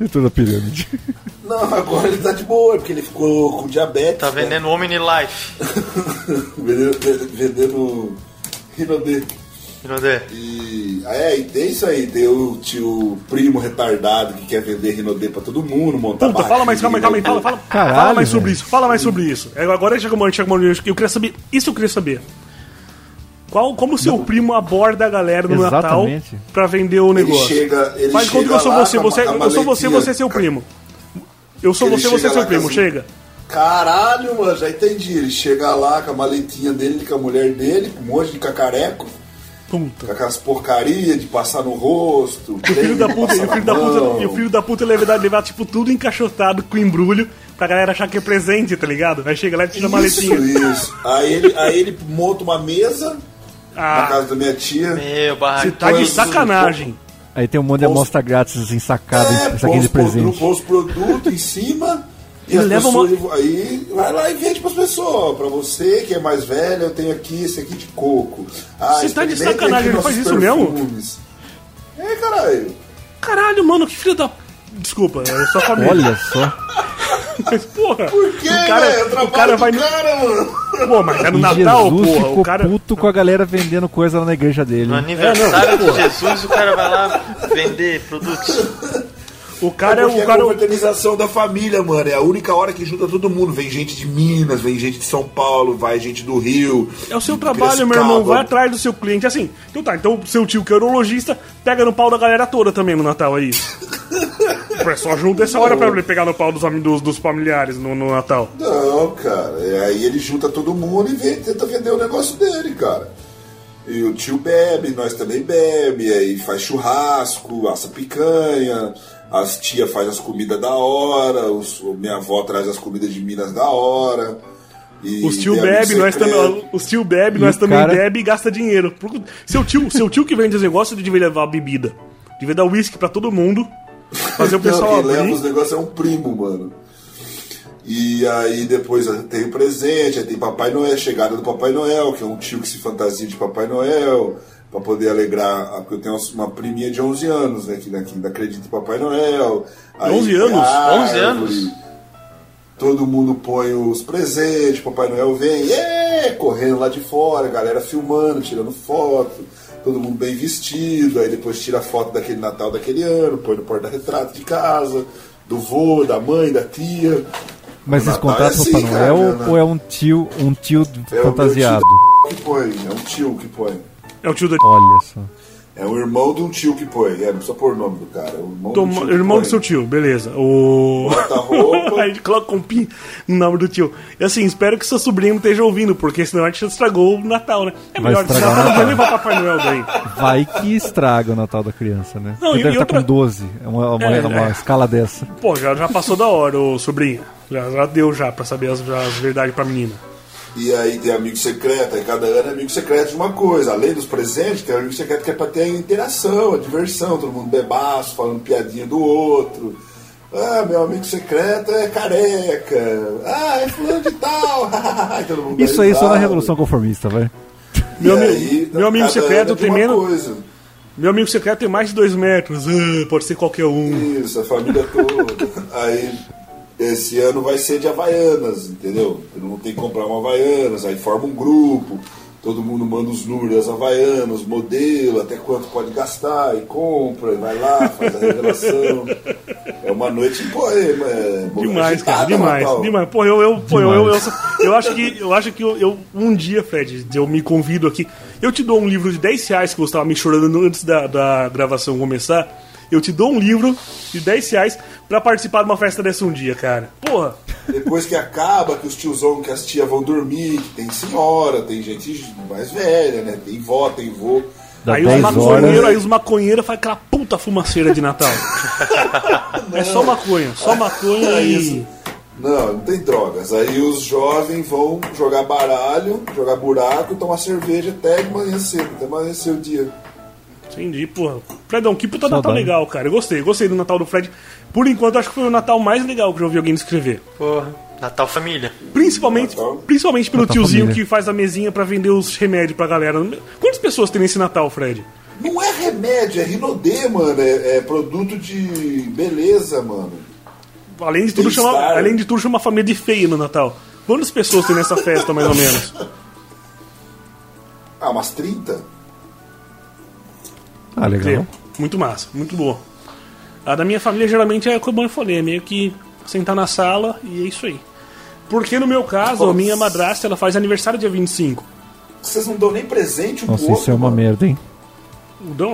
Entrou na pirâmide. Não, agora ele tá de boa, porque ele ficou com diabetes. Tá né? vendendo Omni Life. vendendo, vendendo Rinodê. Rinodê. E é, e tem isso aí, tem o tio primo retardado que quer vender Rinodê pra todo mundo, montar Puta, fala mais, calma aí, calma aí, fala, fala, Caralho, fala mais sobre velho. isso, fala mais sobre isso. É, Agora chega uma chega uma eu queria saber, isso eu queria saber. Qual, como o seu primo aborda a galera no Natal Exatamente. pra vender o negócio? chega- ele Faz conta que eu sou lá você, com você, com eu sou você, você é seu primo. Eu sou Ele você, você é seu primo, com as- chega. Caralho, mano, já entendi. Ele chega lá com a maletinha dele, com a mulher dele, com um monte de cacareco, com Puta. aquelas porcarias de passar no rosto. E o filho da puta, e o filho da puta, e o filho da puta levar, levar tipo tudo encaixotado com embrulho pra galera achar que é presente, tá ligado? Aí chega lá e tira a maletinha. Isso, isso. Aí ele, aí ele monta uma mesa na Ah, casa da minha tia. Meu, você barraquinho. tá de sacanagem. Aí tem um monte de amostra grátis assim, sacada É, saquinho de presente. produtos, pôr os produtos em cima e as leva pessoas. Aí vai lá e vende pras pessoas. ó, Pra você que é mais velho, eu tenho aqui esse aqui de coco. Ah, Você tá de sacanagem, ele faz isso mesmo? perfumes. É, caralho. Caralho, mano, que filho da. Desculpa, é sua família. Olha só. Mas, porra, Por quê, o cara, o trabalho cara do vai cara, mano. Pô, mas é no E Natal, Jesus porra. ficou O cara. puto com a galera vendendo coisa lá na igreja dele. No aniversário de Jesus, o cara vai lá vender produtos. O cara é o cara. a confraternização da família, mano. É a única hora que junta todo mundo. Vem gente de Minas, vem gente de São Paulo, vai gente do Rio. É o seu trabalho, meu irmão. Vai atrás do seu cliente. Assim, então tá. Então seu tio que é urologista pega no pau da galera toda também no Natal, é isso. É só junta essa hora pra ele pegar no pau dos, am- dos, dos familiares no, no Natal. Não, cara. É, aí ele junta todo mundo e vem, tenta vender o negócio dele, cara. E o tio bebe, nós também bebe, aí faz churrasco, assa picanha, as tia faz as comidas da hora, os, minha avó traz as comidas de Minas da hora. E os tio bebe, nós também, os tio bebe, nós também cara... bebe e gasta dinheiro. Seu tio, seu tio que vende os negócios devia levar bebida. Devia dar uísque para todo mundo. Fazer o pessoal Não, quem leva os negócios é um primo, mano. E aí depois tem o presente, aí tem Papai Noel, chegada do Papai Noel, que é um tio que se fantasia de Papai Noel, para poder alegrar, porque eu tenho uma priminha de 11 anos, né, que, que ainda acredita em Papai Noel. Aí, 11 anos? Árvore, 11 anos? Todo mundo põe os presentes, Papai Noel vem, é, correndo lá de fora, galera filmando, tirando foto, todo mundo bem vestido, aí depois tira a foto daquele Natal daquele ano, põe no porta-retrato de casa, do vô, da mãe, da tia. Mas eles contratam o Papai Noel cara, ou é um tio, um tio é fantasiado? O tio que põe, é um tio que põe. É o tio da. Olha só. É o irmão de um tio que põe. É, não precisa pôr o nome do cara. É o irmão, Tom, do, irmão do seu tio, beleza. O. Bota a roupa. coloca um pin no nome do tio. E assim, espero que seu sobrinho esteja ouvindo, porque senão a gente estragou o Natal, né? É Vai melhor estragar Natal, não levar Papai Noel daí. Vai que estraga o Natal da criança, né? Não, Ele e- deve estar outra- com 12. É uma, uma, É, uma é. escala dessa. Pô, já, já passou da hora, ô sobrinho. Já, já deu já pra saber as, as verdades pra menina. E aí tem amigo secreto, aí cada ano é amigo secreto de uma coisa. Além dos presentes, tem amigo secreto que é pra ter a interação, a diversão, todo mundo bebaço, falando piadinha do outro. Ah, meu amigo secreto é careca. Ah, é fulano de tal. Aí todo mundo Isso aí só na. Revolução Conformista, vai. Meu, aí, meu amigo secreto é tem menos. coisa. Meu amigo secreto tem mais de dois metros. Ah, pode ser qualquer um. Isso, a família toda. Aí, esse ano vai ser de Havaianas, entendeu? Todo mundo tem que comprar uma Havaianas, aí forma um grupo, todo mundo manda os números das Havaianas, modelo, até quanto pode gastar, e compra, e vai lá, faz a revelação. É uma noite em poema. É Demais, cara, demais, Natal. demais. Pô, eu, eu, pô, eu, eu, eu, eu acho que, eu acho que eu, eu- um dia, Fred, eu me convido aqui. Eu te dou um livro de 10 reais que você estava me chorando antes da, da gravação começar. Eu te dou um livro de 10 reais pra participar de uma festa dessa um dia, cara. Porra, Depois que acaba, que os tiozão, que as tias vão dormir, que tem senhora, tem gente mais velha, né? Tem vó, tem vô. Dá aí os 10 maconheiros, horas. aí os maconheiros fazem aquela puta fumaceira de Natal. é só maconha, só maconha É e. isso. Não, não tem drogas. Aí os jovens vão jogar baralho, jogar buraco, tomar cerveja até cedo, até amanhecer o dia. Entendi, porra. Fredão, que puta Natal Saudade. legal, cara. Eu gostei, gostei do Natal do Fred. Por enquanto, acho que foi o Natal mais legal que eu já ouvi alguém descrever. Porra. Natal Família. Principalmente, Natal? principalmente pelo Natal tiozinho família. que faz a mesinha pra vender os remédios pra galera. Quantas pessoas tem nesse Natal, Fred? Não é remédio, é Rinodê, mano. É, é produto de beleza, mano. Além de tudo, chama, além de tudo, chama uma família de feia no Natal. Quantas pessoas tem nessa festa, mais ou menos? Ah, umas 30? Ah, legal. Muito massa, muito boa. A da minha família geralmente é como eu falei, é meio que sentar na sala e é isso aí. Porque no meu caso, a Nossa. minha madrasta ela faz aniversário dia 25. Vocês não dão nem presente um Nossa, pro outro, isso é uma mano. merda, hein? Dá,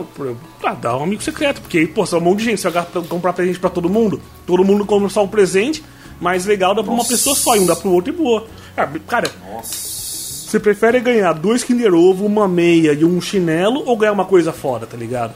ah, dá um amigo secreto, porque aí, pô, é um monte de gente, você vai comprar presente pra todo mundo, todo mundo compra só um presente, mas legal dá pra uma Nossa. pessoa só, e um dá pro outro e boa. Ah, cara, Nossa. Você prefere ganhar dois Kinder Ovo, uma meia e um chinelo ou ganhar uma coisa foda, tá ligado?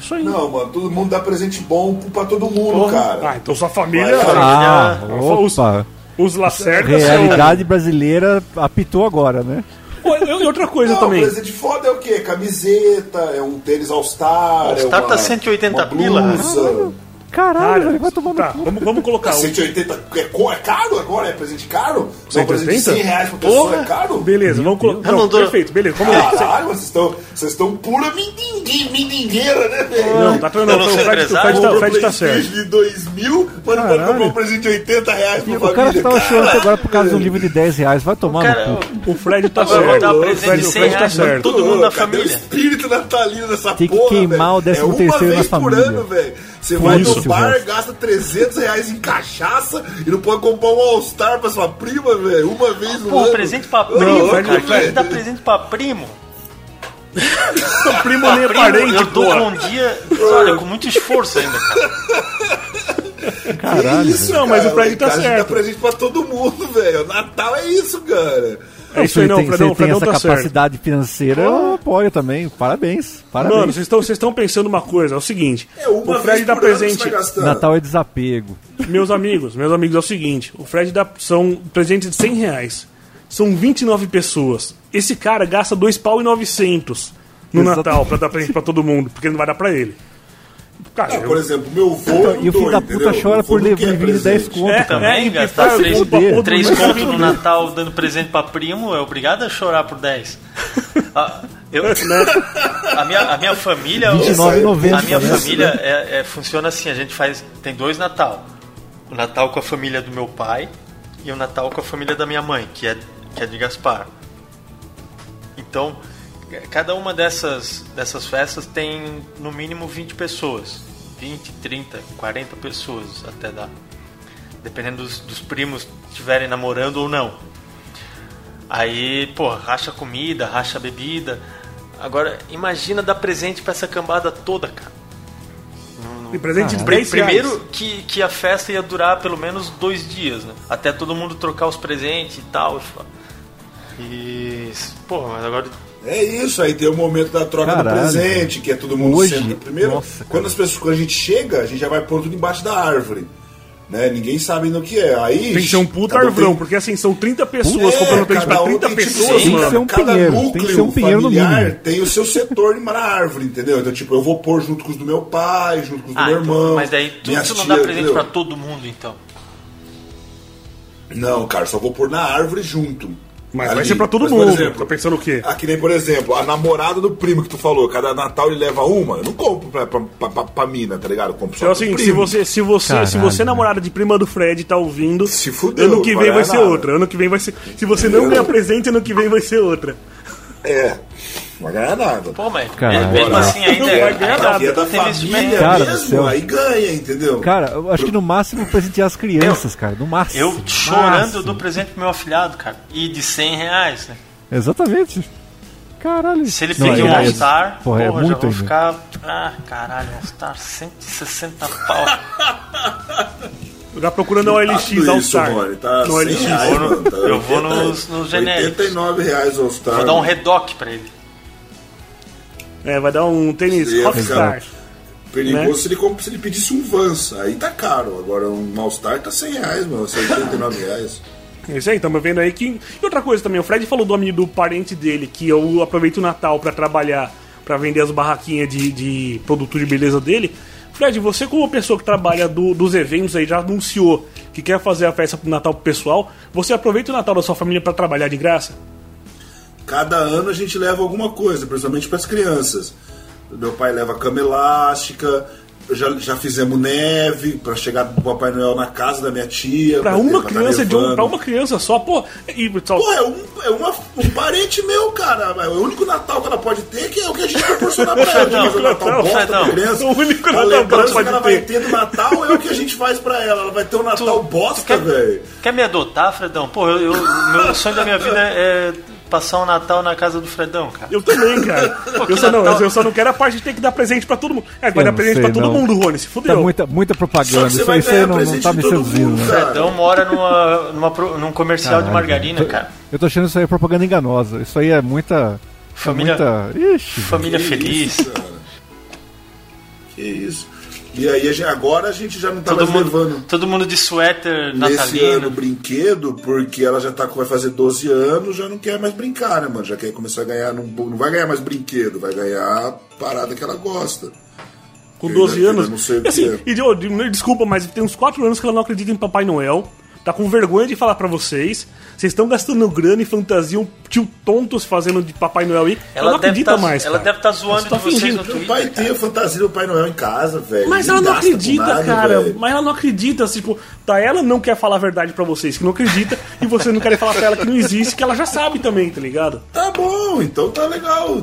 Isso aí. Não, mano, todo mundo dá presente bom pra todo mundo, Porra. cara. Ah, então sua família. Vai. Ah, Os- opa. Os Lacerda são. Realidade brasileira apitou agora, né? E outra coisa Não, também. presente foda é o quê? Camiseta, é um tênis All-Star. All-Star é uma, tá 180 uma pila. blusa. Caralho, Cara, velho, vai tomar no tá, cu. vamos, vamos colocar. um- 180 é, é caro agora? É presente caro? Não, um presente de 180? 100 reais por pessoa Porra. é caro? Beleza, vamos colocar. Não, não dou- perfeito, beleza. Vamos lá. Caralho, vocês estão, vocês estão pura mindingue- mindingueira, né, velho? Não, tá não Não, sou o Fred, o tá, o Fred tá certo. de 2 mil, mas não pode Caralho. comprar um presente de 80 reais pra O família. cara tava chorando Caralho. agora por causa de um livro de 10 reais. Vai tomar Cara, no cu. O Fred tá certo. dar O presente Fred, de o 100 Fred tá reais pra certo. todo mundo da Cadê o família? espírito natalino dessa Tem que porra, queimar o velho? décimo é uma terceiro vez na por família. ano, velho. Você Por vai isso, no bar, gasta 300 reais em cachaça e não pode comprar um All-Star pra sua prima, velho. Uma vez no Pô, ano. presente pra primo, Não, cara. Quem é que dá presente pra primo? O primo nem é Primo, parente, eu dou um dia, olha, com muito esforço ainda, cara. Caralho. Isso, Não, mas cara, o Fred tá cara, a gente certo. dá presente pra todo mundo, velho. Natal é isso, cara. É isso aí, não, tem, Fredão, ele tem Fredão essa tá certo. capacidade financeira, eu apoio também. Parabéns. Mano, Parabéns. vocês estão vocês estão pensando uma coisa, é o seguinte. É uma o Fred dá você presente. Natal é desapego. Meus amigos, meus amigos, é o seguinte: o Fred dá são presentes de 100 reais. São 29 pessoas. Esse cara gasta dois pau e 900 no Exato. Natal pra dar presente pra todo mundo, porque não vai dar pra ele. Cara, eu- por exemplo, meu vô. Então, e o filho da entendeu? puta chora por vir 10 presente. conto, É, cara. Também e gastar faz três, tudo pra todo três mundo. contos no Natal dando presente pra primo, é obrigado a chorar por 10. Ah, eu- a, minha, a minha família. 29,90, A minha né? família é, é- funciona assim: a gente faz. Tem dois Natal. O Natal com a família do meu pai e o Natal com a família da minha mãe, que é, que é de Gaspar. Então, cada uma dessas, dessas festas tem no mínimo 20 pessoas. 20, 30, 40 pessoas até dá. Dependendo dos, dos primos estiverem namorando ou não. Aí, pô, racha comida, racha bebida. Agora, imagina dar presente pra essa cambada toda, cara. E presente de Pri- 10 reais. Primeiro que, que a festa ia durar pelo menos dois dias, né? Até todo mundo trocar os presentes e tal. E. Pô, mas agora. É isso, aí tem o momento da troca Caralho. do presente, que é todo mundo Hoje, senta primeiro. nossa, quando as pessoas, quando a gente chega, a gente já vai pôr tudo embaixo da árvore. Né? Ninguém sabe no que é. Aí Tem que ser um puta cada um arvrão, tem- porque assim, são 30 pessoas É, comprando presente pra cada um 30 tem, tipo, pessoas, Tem que ser mano. um cada pinheiro, tem núcleo ser um familiar tem o seu setor na árvore, entendeu? Então, tipo, eu vou pôr junto com os do meu pai, junto com os do Ah, meu então, irmão. mas daí tu, tu não dá presente entendeu? pra todo mundo, então. Não, cara, só vou pôr na árvore junto. Mas vai Ali. ser pra todo Mas, por mundo. exemplo, Tá pensando o quê? Aqui nem, por exemplo, a namorada do primo que tu falou, cada Natal ele leva uma, eu não compro pra, pra, pra, pra, pra mina, tá ligado? Eu compro só Então o pro seguinte, se primo. você, se você, se Caralho, você namorada de prima do Fred tá ouvindo, Se fudeu, ano que vem vai vai ser nada. outra. Ano que vem vai ser. Se você não ganhar presente, ano que vem vai ser outra. É, vai ganhar nada. Pô, mas Caralho. mesmo assim ainda Não vai ganhar ainda nada. É da tem investimento. família Cara do mesmo, céu. aí ganha, entendeu? Cara, eu acho que no máximo presentear as crianças, cara. No máximo. Eu chorando Máximo. dou presente pro meu afilhado, cara. E de 100 reais, né? Exatamente. Caralho. Se ele pedir é- um é- All-Star, Porra, é porra, já muito vou ainda. ficar. Ah, caralho, All-Star, 160 pau. Eu tá procurando a OLX Tudo All isso, Star. Rony, tá No 100 OLX. reais, Eu vou no- mano, tá eu vou 80, nos- nos genéricos. 89 reais All Star. Vou dar um redoc pra ele. É, vai dar um tênis Ia Rockstar. Perigoso né? se, ele, se ele pedisse um Vans, aí tá caro. Agora um All Star tá 100 reais, mano, 89 reais. É Isso aí, estamos vendo aí que. E outra coisa também, o Fred falou do amigo do parente dele, que eu aproveito o Natal pra trabalhar, pra vender as barraquinhas de, de produto de beleza dele. Fred, você como pessoa que trabalha do- dos eventos aí, já anunciou que quer fazer a festa pro Natal pro pessoal, você aproveita o Natal da sua família pra trabalhar de graça? Cada ano a gente leva alguma coisa, principalmente para as crianças. Meu pai leva cama elástica, já, já fizemos neve para chegar do Papai Noel na casa da minha tia. Pra ter- uma tá criança de um, pra uma criança só, pô. E, Pô, é, um, é uma- um parente meu, cara. É o único Natal que ela pode ter que é o que a gente proporcionar pra ela. Não, Não, o Natal não, bosta pra criança. O único a Natal que ela lembrança pode que ela ter. vai ter do Natal é o que a gente faz pra ela. Ela vai ter um Natal bosta, quer, velho. quer me adotar, Fredão? Pô, eu, eu- o meu sonho da minha vida é passar um Natal na casa do Fredão, cara. eu também, cara. que eu, só, não, eu só não quero a parte de ter que dar presente pra todo mundo. É, vai Eu dar presente sei, pra todo não. mundo, Rony, se Tá fudeu. muita, muita Só propaganda. Isso aí você não, não tá de me todo seduzindo, né? cara. Fredão mora numa, numa num comercial de Caralho, margarina, tô- cara. Eu tô achando isso aí propaganda enganosa. Isso aí é muita. Família- É muita... Ixi. Família Que feliz. Isso. Que isso. E aí agora a gente já não tá Todo mais mundo, levando todo mundo de suéter nesse ano natalino. brinquedo, porque ela já tá com, vai fazer 12 anos, já não quer mais brincar, né, mano? Já quer começar a ganhar, não, não vai ganhar mais brinquedo, vai ganhar a parada que ela gosta. Com Eu 12 ainda- anos. não sei o E assim, que é. e, de- desculpa, mas tem uns 4 anos que ela não acredita em Papai Noel. Tá com vergonha de falar pra vocês. Vocês estão gastando grana e fantasia, um tio tontos fazendo de Papai Noel aí. Ela, não acredita tá, mais. ela cara. deve estar zoando Ela tá de vocês fingindo. Meu Twitter. pai tem a fantasia do Pai Noel em casa, velho. Mas ela não acredita, nada, cara. velho. Mas ela não acredita. Tipo, tá, ela não quer falar a verdade pra vocês, que não acredita, e vocês não querem falar pra ela que não existe, que ela já sabe também, tá ligado? Tá bom, então tá legal.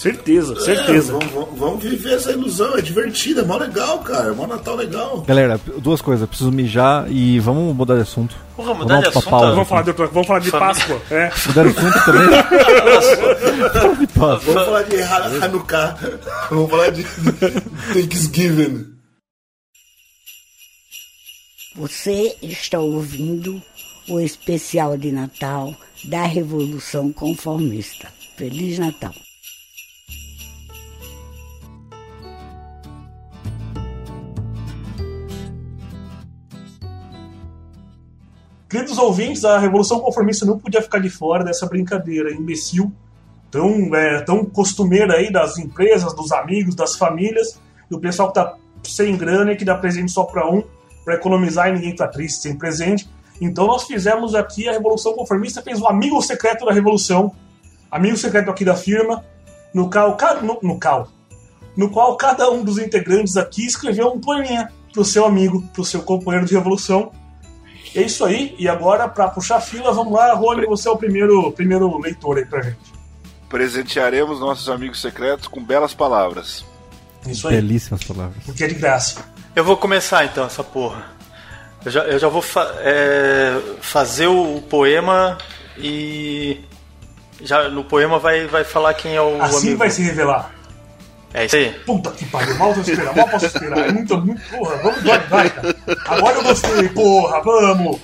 Certeza, É, certeza. vamos, vamos- vamos viver essa ilusão, é divertido, é mó legal, cara. É mó Natal legal. Galera, duas coisas. Preciso mijar e vamos mudar de assunto. Porra, mudar de Vamos pra assunto, pausa Vamos falar de, outra- vamos falar de Família. Páscoa. É. Mudar de assunto também. Fala de paz. Vamos falar de Han- Hanukkah. Vamos falar de Thanksgiving. Você está ouvindo o especial de Natal da Revolução Conformista. Feliz Natal! Queridos ouvintes, a Revolução Conformista não podia ficar de fora dessa brincadeira imbecil, tão, é, tão costumeira aí das empresas, dos amigos, das famílias, do pessoal que tá sem grana e que dá presente só para um, para economizar e ninguém tá triste sem presente. Então nós fizemos aqui a Revolução Conformista, fez o amigo secreto da Revolução, amigo secreto aqui da firma, no qual, no, no, qual, no qual cada um dos integrantes aqui escreveu um poeminha pro seu amigo, pro seu companheiro de revolução, é isso aí. E agora, para puxar a fila, vamos lá, Rony, você é o primeiro, primeiro leitor aí pra gente. Presentearemos nossos amigos secretos com belas palavras. Isso aí. Belíssimas palavras. Porque é de graça. Eu vou começar então essa porra. Eu já, eu já vou fa é, fazer o poema e. Já, no poema vai, vai falar quem é o assim amigo. vai se revelar. É isso aí. Puta que pariu, mal posso esperar, mal posso esperar. É muito, muito, porra, vamos, vai, vai, cara. Agora eu gostei, porra, vamos.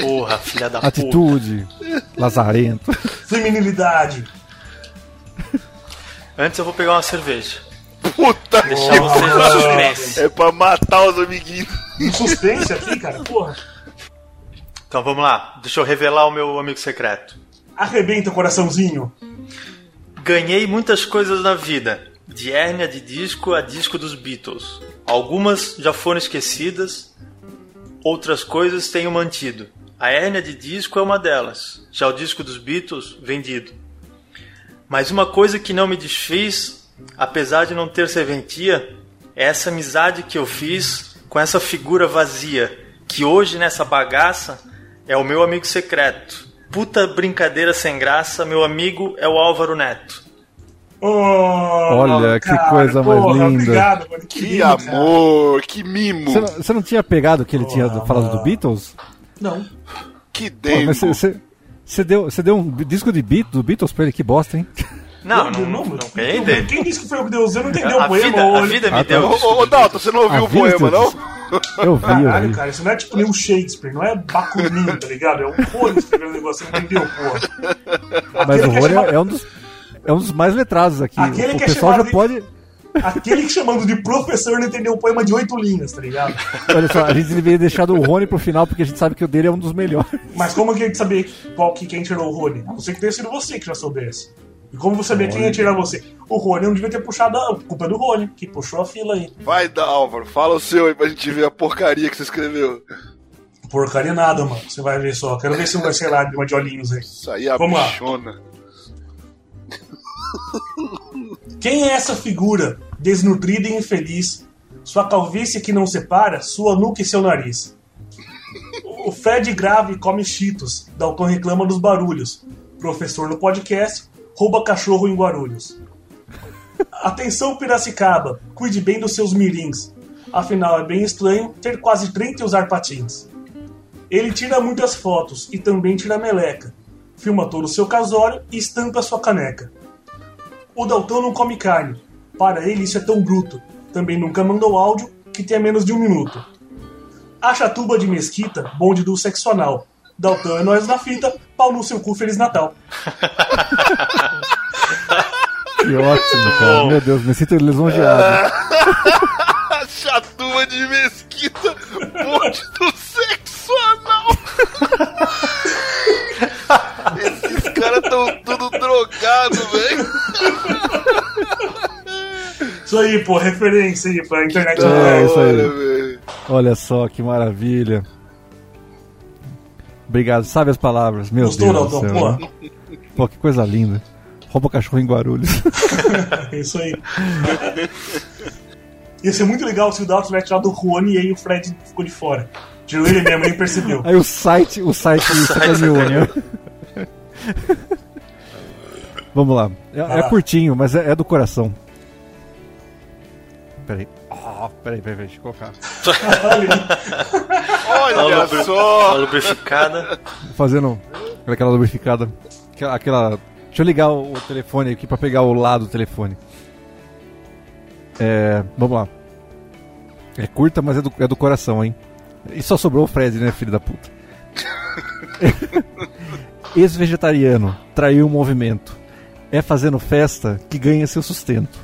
Porra, filha da Atitude, puta. lazarento. Feminilidade. Antes eu vou pegar uma cerveja. Puta Deixar vocês no suspense. É pra matar os amiguinhos. Um suspense aqui, cara, porra. Então vamos lá, deixa eu revelar o meu amigo secreto. Arrebenta o coraçãozinho. Ganhei muitas coisas na vida, de hérnia de disco a disco dos Beatles. Algumas já foram esquecidas, outras coisas tenho mantido. A hérnia de disco é uma delas, já o disco dos Beatles, vendido. Mas uma coisa que não me desfiz, apesar de não ter serventia, é essa amizade que eu fiz com essa figura vazia, que hoje nessa bagaça é o meu amigo secreto. Puta brincadeira sem graça, meu amigo é o Álvaro Neto. Oh, Olha, que cara, coisa mais porra, linda. Obrigado, mano. Que lindo, cara. amor, que mimo. Você não, você não tinha pegado que ele tinha falado mano. do Beatles? Não. Que demo. mas você, deu, você deu um disco de Beat, do Beatles pra ele, que bosta, hein? Não, não, não, não ganhei dele. Quem disse que foi eu que deu? Você não entendeu A o poema? vida, a vida me Ah, tá. deu. Ô, Dalton, você não ouviu A o poema, não? Eu vi, eu Caralho, vi. cara, isso não é tipo nenhum Shakespeare, não é Bakunin, tá ligado? É um Rony escrevendo o negócio, você não entendeu, porra. Mas o que é Rony chamado- é, é um dos, é um dos mais letrados aqui. Aquele o que é pessoal chamado já de- pode. Aquele que chamando de professor não entendeu o poema de oito linhas, tá ligado? Olha só, a gente deveria deixar o Rony pro final, porque a gente sabe que o dele é um dos melhores. Mas como que a gente sabia qual que quem tirou o Rony? A não ser que tenha sido você que já soubesse. E como você sabia quem ia tirar você? O Rony não devia ter puxado a culpa é do Rony, que puxou a fila aí. Vai, dar, Álvaro, fala o seu aí pra gente ver a porcaria que você escreveu. Porcaria nada, mano. Você vai ver só. Quero ver se não vai ser lá de uma de olhinhos aí. Isso aí é a Vamos lá. Quem é essa figura, desnutrida e infeliz? Sua calvície que não separa, sua nuca e seu nariz. O Fred grave come cheetos, Dalton reclama dos barulhos. Professor no podcast, rouba cachorro em Guarulhos. Atenção Piracicaba, cuide bem dos seus mirins. Afinal é bem estranho ter quase 30 e usar patins. Ele tira muitas fotos e também tira meleca. Filma todo o seu casório e estampa sua caneca. O Dalton não come carne. Para ele isso é tão bruto. Também nunca mandou áudio que tenha menos de um minuto. A chatuba de mesquita, bonde do sexo anal. Dalton é nós na fita, pau no seu cu, Feliz Natal. Que ótimo, cara. bom. Meu Deus, me sinto lisonjeado. A chatuba de mesquita, bonde do sexo anal. Caras tão tudo drogados, velho. Isso aí, pô, referência aí pra internet. É, isso aí. Olha só que maravilha. Obrigado, sabe as palavras, meu Gostou, Deus Dalton? céu. Pô, Pô, que coisa linda. Rouba cachorro em Guarulhos. isso aí. Ia ser muito legal se o Dalton tivesse tirado o Rony e aí o Fred ficou de fora. Tirou ele mesmo, nem percebeu. Aí o site, o site sacaneou, né? Vamos lá. É, é curtinho, mas é, é do coração. Peraí. Oh, peraí, peraí, peraí, deixa eu colocar. Olha Uma só. lubrificada. Fazendo aquela lubrificada. Aquela, aquela- Deixa eu ligar o, o telefone aqui pra pegar o lado do telefone. É. Vamos lá. É curta, mas é do, é do coração, hein? E só sobrou o Fred, né, filho da puta? Ex-vegetariano, traiu o movimento. É fazendo festa que ganha seu sustento.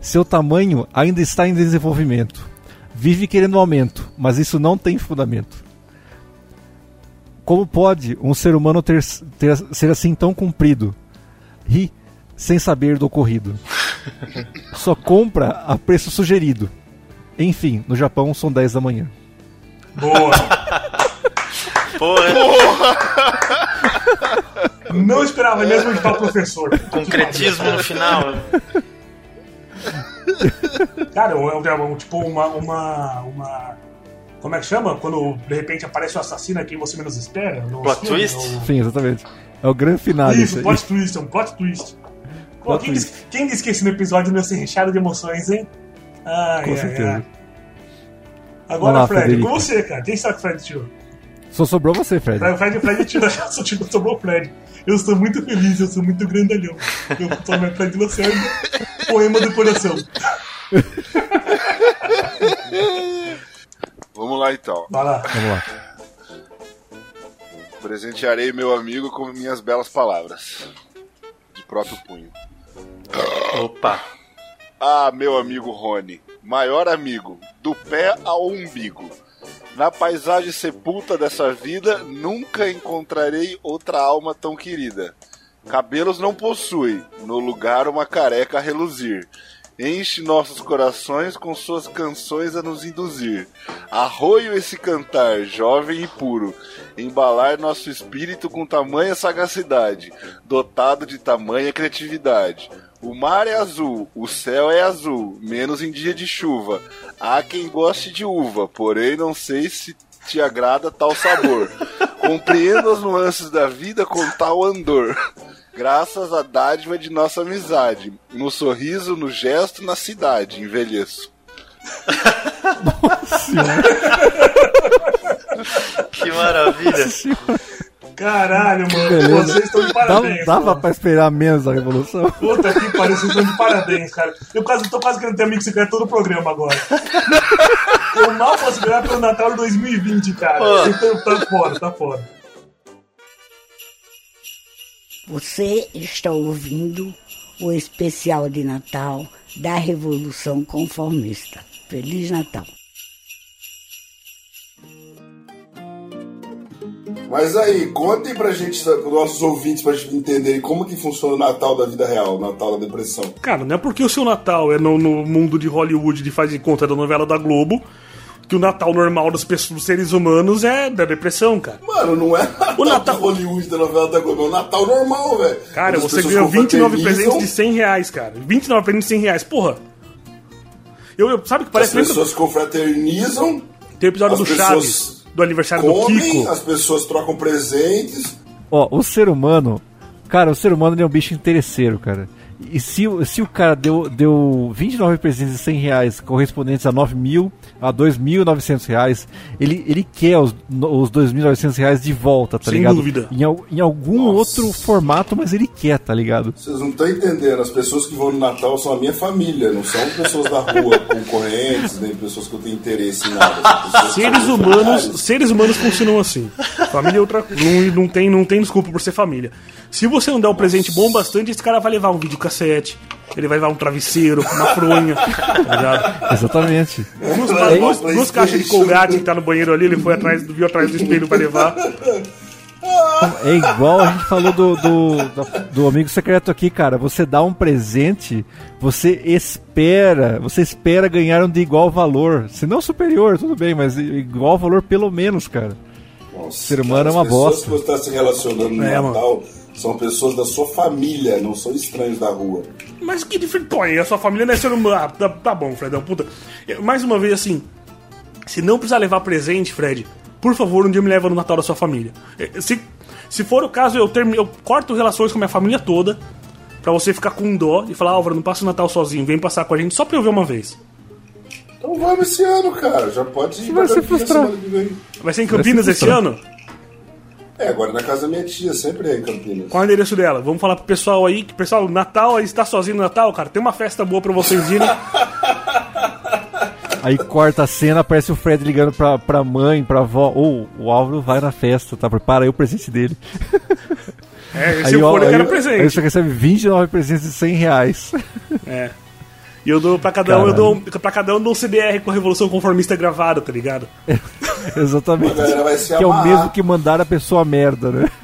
Seu tamanho ainda está em desenvolvimento. Vive querendo aumento, mas isso não tem fundamento. Como pode um ser humano ter, ter, ser assim tão comprido? Ri sem saber do ocorrido. Só compra a preço sugerido. Enfim, no Japão são 10 da manhã. Boa! Porra, Não esperava mesmo de tal professor. concretismo no final. Cara, é é tipo uma, uma, uma. Como é que chama? Quando de repente aparece o assassino a quem você menos espera? Plot twist? ou- Sim, exatamente. É o grande final. Isso, isso plot twist, é um plot twist. Pô, Plot quem, twist. disse, quem disse que esse episódio não ia ser recheado de emoções, hein? Ai, Com ai, certeza. ai. Agora, lá, Fred, Frederico. com você, cara. Quem que o Fred tirou? Só sobrou você, Fred. Fred, Fred, Fred tirou, só tirou, sobrou o Fred. Eu sou muito feliz, eu sou muito grandalhão. Eu sou meu Fred Lacerda, poema do coração. Vamos lá então. Vai lá. Vamos lá. Presentearei meu amigo com minhas belas palavras. De próprio punho. Opa. Ah, meu amigo Rony, maior amigo, do pé ao umbigo. Na paisagem sepulta dessa vida, nunca encontrarei outra alma tão querida. Cabelos não possui, no lugar uma careca a reluzir. Enche nossos corações com suas canções a nos induzir. Arroio esse cantar, jovem e puro, embalar nosso espírito com tamanha sagacidade, dotado de tamanha criatividade. O mar é azul, o céu é azul, menos em dia de chuva. Há quem goste de uva, porém não sei se te agrada tal sabor. Compreendo as nuances da vida com tal andor. Graças à dádiva de nossa amizade, no sorriso, no gesto, na cidade, envelheço. Que maravilha. Caralho, mano. beleza. Vocês estão de Dava, parabéns. dava mano. pra esperar menos a revolução? Puta que pariu, vocês estão de parabéns, cara. Eu quase, tô quase querendo ter amigo secreto todo o programa agora. Eu mal posso ganhar pelo Natal de 2020, cara. Então, tá fora, tá fora. Você está ouvindo o especial de Natal da Revolução Conformista. Feliz Natal. Mas aí, contem pra gente, para os nossos ouvintes, pra gente entenderem como que funciona o Natal da vida real, o Natal da depressão. Cara, não é porque o seu Natal é no, no mundo de Hollywood de faz de conta da novela da Globo que o Natal normal das pessoas, dos seres humanos é da depressão, cara. Mano, não é Natal, O Natal- de Hollywood da novela da Globo, é o Natal normal, velho. Cara, As você ganhou 29 confraternizam, presentes de 100 reais, cara. 29 presentes de 100 reais, porra. Eu, eu- sabe que As parece mesmo pessoas confraternizam, tem o episódio as do pessoas Chaves, do aniversário do comem, Kiko. as pessoas trocam presentes. Ó, o ser humano. Cara, o ser humano ele é um bicho interesseiro, cara. E se, o- se o cara deu, deu 29 presentes de 100 reais correspondentes a 9 mil, a 2.900 reais, ele, ele quer os, os 2.900 reais de volta, tá Sem ligado? dúvida. Em, em algum Nossa. outro formato, mas ele quer, tá ligado? Vocês não estão entendendo, as pessoas que vão no Natal são a minha família, não são pessoas da rua, concorrentes, nem pessoas que eu tenho interesse em nada. Seres humanos, seres humanos funcionam assim. Família é outra não, não tem não tem desculpa por ser família. Se você não der um presente bom bastante, esse cara vai levar um videocassete, ele vai levar um travesseiro, uma fronha, tá ligado? Exatamente. Duas, duas caixas de colgate que tá no banheiro ali, ele foi atrás, viu atrás do espelho pra levar. É igual a gente falou do, do, do- do amigo secreto aqui, cara. Você dá um presente, você espera, você espera ganhar um de igual valor. Se não superior, tudo bem, mas igual valor pelo menos, cara. Nossa, ser humano é uma bosta. que você está se relacionando no É, mano. São pessoas da sua família, não são estranhos da rua. Mas que diferente. Pô, a sua família não é ser humano. Ah, tá, tá bom, Fredão, puta. Mais uma vez, assim, se não precisar levar presente, Fred, por favor, um dia me leva no Natal da sua família. Eh, Se, se for o caso, eu, termi, eu corto relações com a minha família toda, pra você ficar com dó e falar, Álvaro, não passa o Natal sozinho, vem passar com a gente só pra eu ver uma vez. Então vamos esse ano, cara. Já pode ir vai pra se Campinas frustrar. semana que vem. Vai ser em Campinas ser esse ano? É, agora na casa da minha tia, sempre é em Campinas. Qual é o endereço dela? Vamos falar pro pessoal aí, que pessoal, Natal, aí está sozinho no Natal, cara, tem uma festa boa pra vocês irem. Aí corta a cena, aparece o Fred ligando pra, pra mãe, pra avó. Ou oh, o Álvaro vai na festa, tá? Prepara aí o presente dele. É, esse aí, ó, aí, presente. Aí você recebe 29 presentes de 100 reais. É. E eu dou pra cada Caralho. um, eu dou pra cada um dou um CDR com a Revolução Conformista gravada, tá ligado? Exatamente. que é o mesmo que mandar a pessoa merda, né?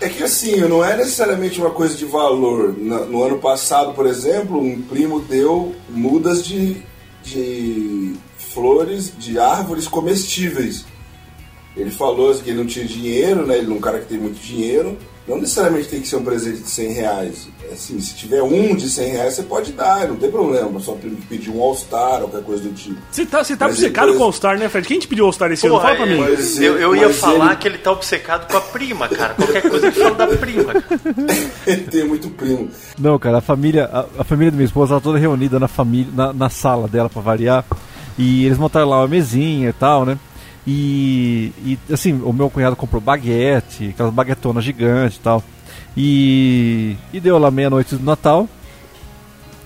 É que assim, não é necessariamente uma coisa de valor. No, ano passado, por exemplo, um primo deu mudas de, de flores, de árvores comestíveis. Ele falou que ele não tinha dinheiro, né? Ele é um cara que tem muito dinheiro. Não necessariamente tem que ser um presente de 100 reais. Assim, se tiver um de 100 reais, você pode dar, não tem problema. Só pedir um All-Star, qualquer coisa do tipo. Você tá, você tá obcecado depois... com All-Star, né, Fred? Quem te pediu All-Star esse ano? Fala pra mim. Mas, eu, eu ia falar ele... que ele tá obcecado com a prima, cara. Qualquer coisa que fala da prima. ele tem muito primo. Não, cara, a família, a, a família da minha esposa tá toda reunida na, família, na, na sala dela pra variar. E eles montaram lá uma mesinha e tal, né? E, e, assim, o meu cunhado comprou baguete, aquelas baguetonas gigantes e tal. E, e deu lá meia-noite do Natal.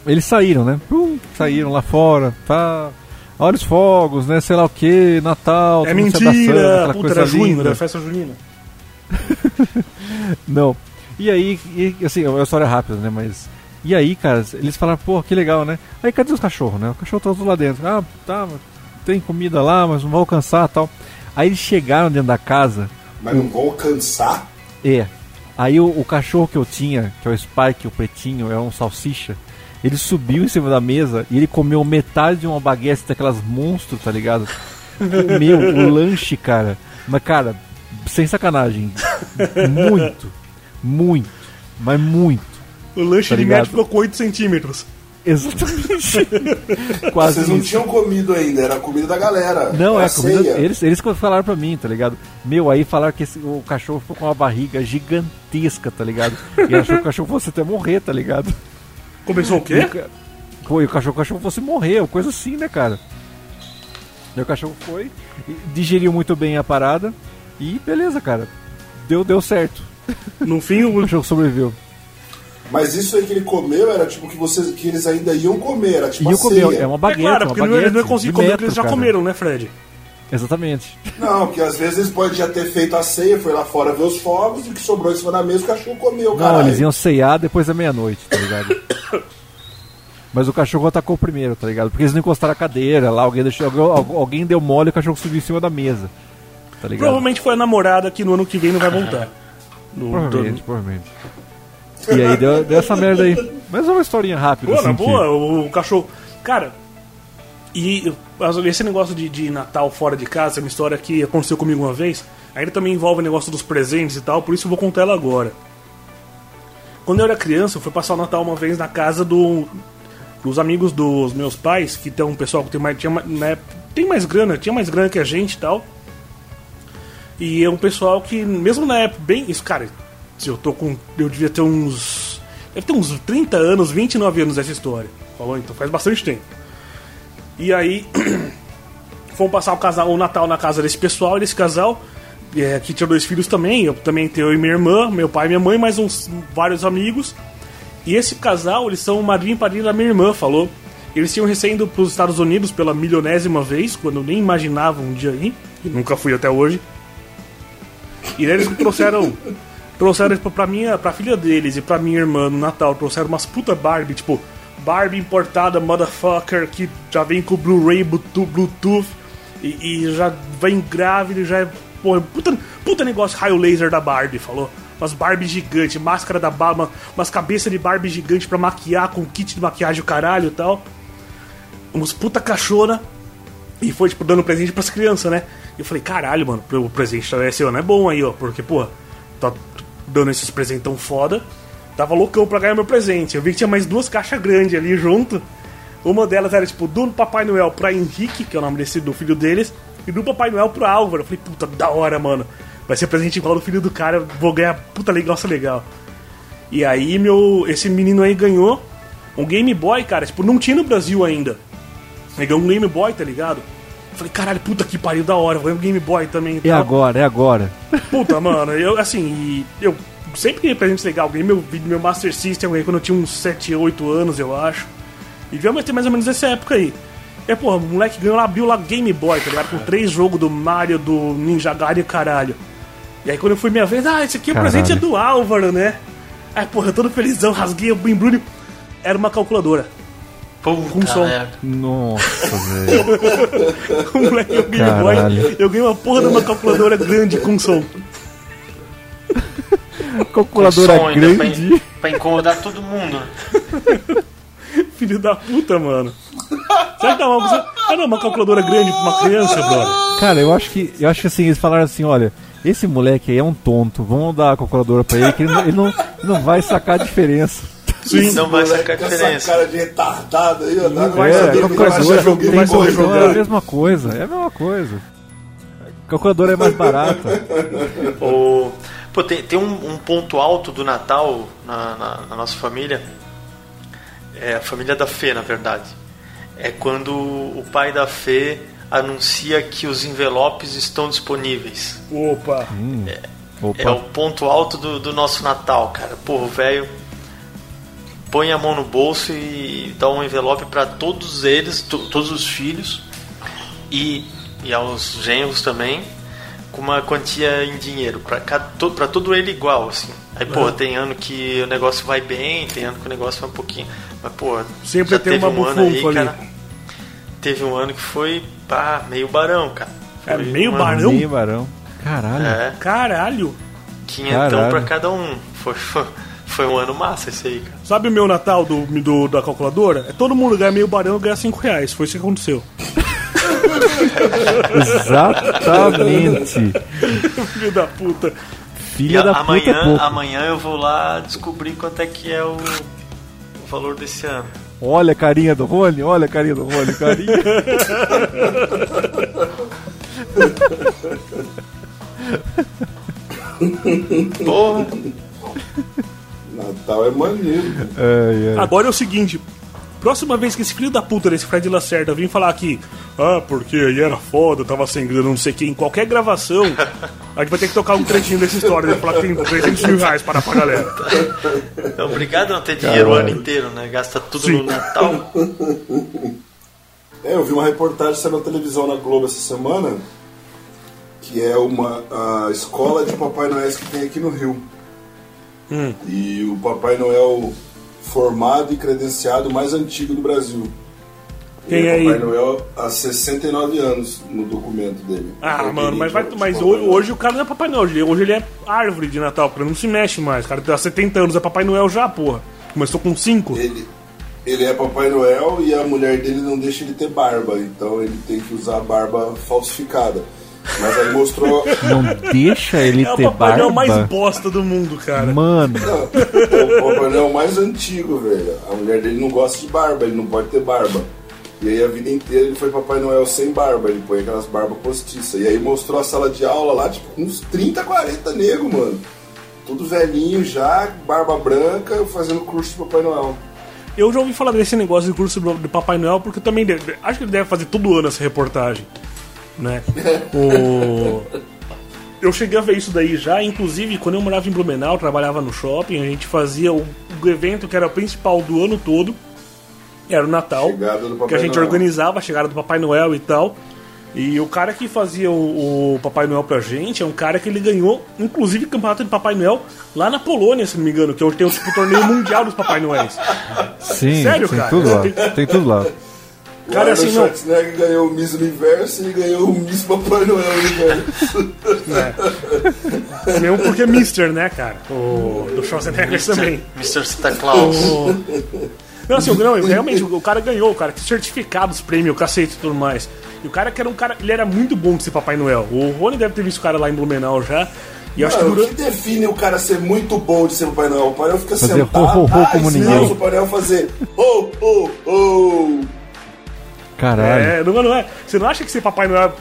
Eles saíram, né? Pum, saíram lá fora, tá. Olha os fogos, né? Sei lá o que, Natal. É mentira! Abraçando, Puta, era junho, era festa junina. Não. E aí, e, assim, é uma história rápida, né? Mas. E aí, cara, eles falaram, pô, que legal, né? Aí cadê os cachorros, né? O cachorro tá tudo lá dentro. Ah, tá, tem comida lá, mas não vão alcançar tal. Aí eles chegaram dentro da casa. Mas não vão alcançar? É. Aí o, o, cachorro que eu tinha, que é o Spike, o pretinho, é um salsicha. Ele subiu em cima da mesa e ele comeu metade de uma baguete daquelas monstros, tá ligado? Comeu o lanche, cara. Mas, cara, sem sacanagem. Muito. Muito. Mas muito. O lanche tá de médio ficou com 8 centímetros. Exatamente. Quase Vocês não isso. tinham comido ainda, era a comida da galera. Não, é a comida. Eles, eles falaram pra mim, tá ligado? Meu, aí falaram que esse, o cachorro ficou com uma barriga gigantesca, tá ligado? E achou que o cachorro fosse até morrer, tá ligado? Começou o quê? E, pô, e o cachorro, o cachorro fosse morrer, coisa assim, né, cara? O cachorro foi, digeriu muito bem a parada e beleza, cara. Deu, deu certo. No fim, o cachorro sobreviveu. Mas isso aí que ele comeu era tipo que, vocês, que eles ainda iam comer, era tipo iam comer, é uma baguete. É claro, porque uma baguete, eles não conseguiam comer porque eles já cara. comeram, né, Fred? Exatamente. Não, porque às vezes eles podem já ter feito a ceia, foi lá fora ver os fogos e o que sobrou em cima da mesa o cachorro comeu, cara. Não, eles iam ceiar depois da meia-noite, tá ligado? Mas o cachorro atacou primeiro, tá ligado? Porque eles não encostaram a cadeira lá, alguém, deixou, alguém deu mole e o cachorro subiu em cima da mesa. Tá ligado? Provavelmente foi a namorada que no ano que vem não vai voltar. No, provavelmente, provavelmente. E aí deu, deu essa merda aí. Mas é uma historinha rápida. Boa, assim, boa, que... o, o, cachorro. Cara, e esse negócio de, de Natal fora de casa é uma história que aconteceu comigo uma vez. Ainda também envolve o negócio dos presentes e tal, por isso eu vou contar ela agora. Quando eu era criança, eu fui passar o Natal uma vez na casa do, dos amigos dos meus pais, que tem um pessoal que tem mais, tinha, né, tem mais grana, tinha mais grana que a gente e tal. E é um pessoal que, mesmo na época, bem. Isso, cara, eu tô com. Eu devia ter uns. Deve ter uns 30 anos, 29 anos essa história. Falou? Então faz bastante tempo. E aí. fomos passar o, casal, o Natal na casa desse pessoal, desse casal. É, que tinha dois filhos também. Eu também tenho eu e minha irmã, meu pai e minha mãe, mais uns vários amigos. E esse casal, eles são madrinha e padrinho da minha irmã, falou. Eles tinham recém ido para os Estados Unidos pela milionésima vez, quando eu nem imaginava um dia ir, e nunca fui até hoje. E eles me trouxeram Trouxeram tipo, pra, minha, pra filha deles e pra minha irmã no Natal, trouxeram umas puta Barbie, tipo, Barbie importada, motherfucker, que já vem com Blu-ray, Bluetooth, e, e, já vem grávida, já é. Porra, puta, puta negócio raio laser da Barbie, falou? Umas Barbie gigante, máscara da Barbie, umas cabeças de Barbie gigante pra maquiar, com kit de maquiagem o caralho e tal. Umas puta cachorra. E foi, tipo, dando presente pras crianças, né? E eu falei, caralho, mano, o presente esse ano é bom aí, ó, porque, pô, tá dando esses presentão foda. Tava loucão pra ganhar meu presente. Eu vi que tinha mais duas caixas grandes ali junto. Uma delas era tipo do Papai Noel pra Henrique, que é o nome desse do filho deles, e do Papai Noel pro Álvaro. Eu falei, puta, da hora, mano. Vai ser presente igual do filho do cara, vou ganhar puta legal, legal. E aí, meu, esse menino aí ganhou um Game Boy, cara, tipo, não tinha no Brasil ainda. Ele ganhou um Game Boy, tá ligado? Falei, caralho, puta que pariu da hora, vou um Game Boy também. É agora, é agora. Puta, mano, eu assim, eu sempre queria presente legal. Ganhei meu, meu Master System quando eu tinha uns 7, 8 anos, eu acho. E viu, mas tem mais ou menos essa época aí. É, porra, o moleque ganhou lá, abriu lá Game Boy, tá ligado? Com três jogos do Mario, do Ninja Gaiden e caralho. E aí quando eu fui minha vez, ah, esse aqui é o presente é do Álvaro, né? Aí, porra, eu todo felizão, rasguei o embrulho. Era uma calculadora. Puta Com som. merda. Nossa, velho. O moleque ganhou Game Boy. Eu ganhei uma porra de uma calculadora grande com som. Calculadora som ainda grande. Pra, pra incomodar todo mundo. Filho da puta, mano. Será que dá uma, ah, não, uma calculadora grande pra uma criança, brother? Cara, eu acho que eu acho que assim, eles falaram assim, olha, esse moleque aí é um tonto, vamos dar a calculadora pra ele, que ele não, ele não, ele não vai sacar a diferença. Sim. Não vai sacar a Com essa diferença. cara de retardado aí, ó. Não vai é, saber, a não vai jogar, é a mesma coisa, é a mesma coisa. A calculadora é mais barata. O... Pô, tem, tem um, um ponto alto do Natal na, na- na nossa família. É a família da Fê, na verdade. É quando o pai da Fê anuncia que os envelopes estão disponíveis. Opa. É Opa, o ponto alto do, do nosso Natal, cara. Porra, o velho põe a mão no bolso e dá um envelope para todos eles, to- todos os filhos e, e aos genros também, com uma quantia em dinheiro, para todo ele igual, assim. Aí, porra, tem ano que o negócio vai bem, tem ano que o negócio vai um pouquinho. Mas, porra, Sempre já tem teve uma um ano aí, ali. cara. Teve um ano que foi, pá, meio barão, cara. É Foi meio uma- barão? meio barão. Caralho. É. Caralho. Quinhentão Caralho. pra cada um. Foi, foi, foi um ano massa esse aí, cara. Sabe o meu Natal do, do- da calculadora? É todo mundo ganha meio barão e ganha 5 reais. Foi isso que aconteceu. Exatamente. Filho da puta. Filha da puta é amanhã, pouco. amanhã eu vou lá descobrir quanto é que é o, o valor desse ano. Olha a carinha do Rony, olha a carinha do Rony, carinha. Porra! Natal é maneiro. Ai, ai. Agora é o seguinte. Próxima vez que esse filho da puta desse Fred Lacerda vir falar aqui, ah, porque aí era foda, tava sem grana, não sei o que, em qualquer gravação, a gente vai ter que tocar um trechinho dessa história, né? Falar que tem 300 mil reais para dar pra galera. É obrigado a não ter dinheiro o ano inteiro, né? Gasta tudo Sim. no Natal. É, eu vi uma reportagem saindo na televisão na Globo essa semana, que é uma a escola de Papai Noel que tem aqui no Rio. Hum. E o Papai Noel formado e credenciado mais antigo do Brasil. Quem Ele é Papai ele? Noel há 69 anos no documento dele. Ah, É mano, mas, vai, mas Papai hoje, hoje o cara não é Papai Noel, hoje ele é árvore de Natal, porque não se mexe mais. O cara tem 70 anos, é Papai Noel já, porra. Começou com 5. Ele, ele é Papai Noel e a mulher dele não deixa ele ter barba, então ele tem que usar barba falsificada. Mas aí mostrou. Não deixa ele É o ter Papai Noel barba. mais bosta do mundo, cara. Mano, Não, o Papai Noel mais antigo, velho. A mulher dele não gosta de barba, ele não pode ter barba. E aí a vida inteira ele foi Papai Noel sem barba, ele põe aquelas barbas postiças. E aí mostrou a sala de aula lá, tipo, uns 30, 40 nego, mano. Tudo velhinho já, barba branca, fazendo curso de Papai Noel. Eu já ouvi falar desse negócio de curso de Papai Noel, porque eu também deve- acho que ele deve fazer todo ano essa reportagem. Né? O... Eu cheguei a ver isso daí já, inclusive quando eu morava em Blumenau, trabalhava no shopping, a gente fazia o, o evento que era o principal do ano todo, era o Natal, que a gente Noel. organizava a chegada do Papai Noel e tal. E o cara que fazia o, o Papai Noel pra gente é um cara que ele ganhou, inclusive, o campeonato de Papai Noel lá na Polônia, se não me engano, que hoje tem o tipo, torneio mundial dos Papai Noéis. sim, Sério, tem cara? tudo lá. Tem- Tem tudo lá. O Cara, Arnold assim, não- Schwarzenegger ganhou o Miss Universo e ganhou o Miss Papai Noel Universo. Mesmo porque é Mister, né, cara? O do Schwarzenegger também. Mr. Santa Claus. Não, assim, não, realmente, o cara ganhou, o cara tinha certificados, prêmio, cacete e tudo mais. E o cara que era um cara, ele era muito bom de ser Papai Noel. O Rony deve ter visto o cara lá em Blumenau já. E eu acho que Mano, o que define o cara ser muito bom de ser Papai Noel? O Papai Noel fica Fazer sentado. ho, ho, ho ah, como ninguém. O Papai Noel fazer ho, ho, ho. Caralho. É, não, não é. Você não acha que ser Papai Noel.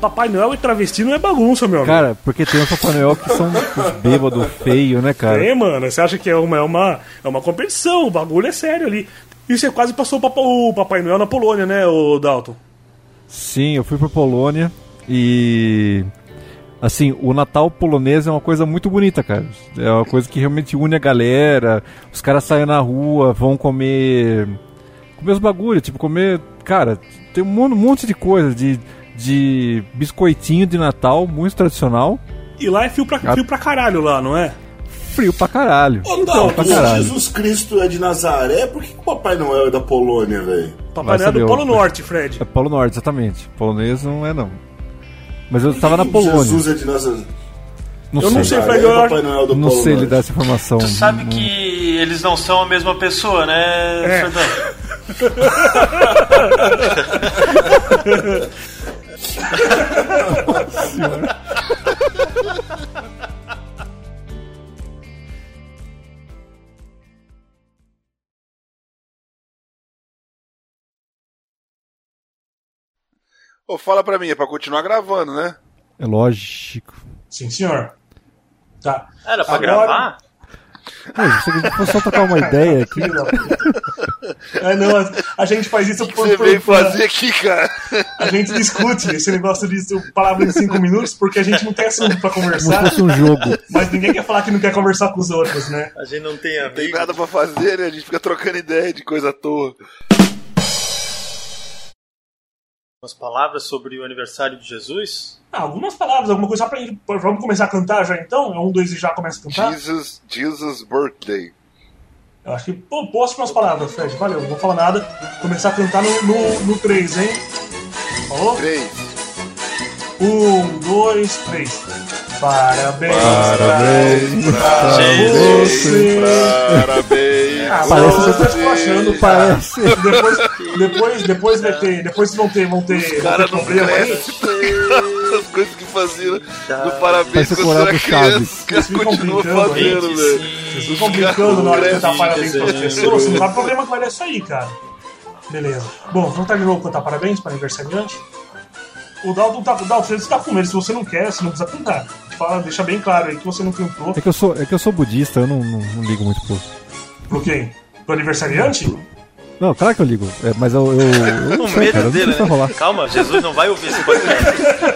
Papai Noel e travesti não é bagunça, meu amigo. Cara, porque tem os Papai Noel que são os bêbados feios, né, cara? É, mano, você acha que é uma, é uma, é uma competição, o bagulho é sério ali. E você quase passou o Papai, o Papai Noel na Polônia, né, o Dalton? Sim, eu fui pra Polônia e. Assim, o Natal polonês é uma coisa muito bonita, cara. É uma coisa que realmente une a galera. Os caras saem na rua, vão comer. comer os bagulhos, tipo, comer cara, tem um mon- monte de coisa, de, de biscoitinho de Natal, muito tradicional. E lá é fio pra, fio pra caralho lá, não é? Frio pra caralho. Ô, Então, não, pra se caralho. Jesus Cristo é de Nazaré, por que, que o Papai Noel é da Polônia, velho? Papai Noel é do Polo. Norte, Fred. É Polo Norte, exatamente. Polonês não é não. Mas eu tava na Polônia. Jesus é de Nazaré. Não Eu não sei, sei. Fred, eu é acho- Papai Noel do Não Polo sei lhe Norte. dar essa informação. Tu sabe Não- que eles não são a mesma pessoa, né, É. Fredão? Ô, fala pra mim, é pra continuar gravando, né? É lógico. Sim, senhor. Tá. Era pra Agora- gravar? Se a gente for só trocar uma ideia aqui. É, não, a, a gente faz isso que você veio fazer aqui, cara? A gente discute esse negócio de palavra de cinco minutos porque a gente não tem assunto pra Como se conversar, fosse um jogo. mas ninguém quer falar que não quer conversar com os outros, né? A gente não tem Não tem amigo. nada pra fazer, né? A gente fica trocando ideia de coisa à toa. Umas palavras sobre o aniversário de Jesus? Ah, algumas palavras, alguma coisa pra gente. Vamos começar a cantar já então? É um, dois e já começa a cantar? Jesus, Jesus birthday. Eu acho que. Pô, posso umas palavras, Fred. Valeu, não vou falar nada. Começar a cantar no, no, no 3, hein? Falou? Três. Um, dois, três. Parabéns, Parabéns pra Jesus. você. Parabéns. Ah, Parece você que tá esculachando, cara. Parece. Depois, depois, depois vai ter. Depois vão ter, vão ter, vão cara ter não problema aí. As coisas que faziam no parabéns Parece quando você era criança. Os caras Vocês ficam continuam brincando aí. fazendo, velho. Vocês ficam brincando na hora de cantar parabéns para as pessoas, você não o problema que vai dar isso aí, cara. Beleza. Bom, vamos tentar de novo cantar parabéns para o aniversariante. O Dalton tá, Dalton, você tá com medo, se você não quer, você não precisa cantar. Fala, deixa bem claro aí que você não cantou. É que eu sou, é que eu sou budista, eu não, não, não ligo muito pro. Pro quem? Pro aniversariante? Não, claro que eu ligo. É, mas eu. eu, eu não O sei, medo cara, eu não sei dele, se vai rolar. né? Calma, Jesus não vai ouvir esse podcast.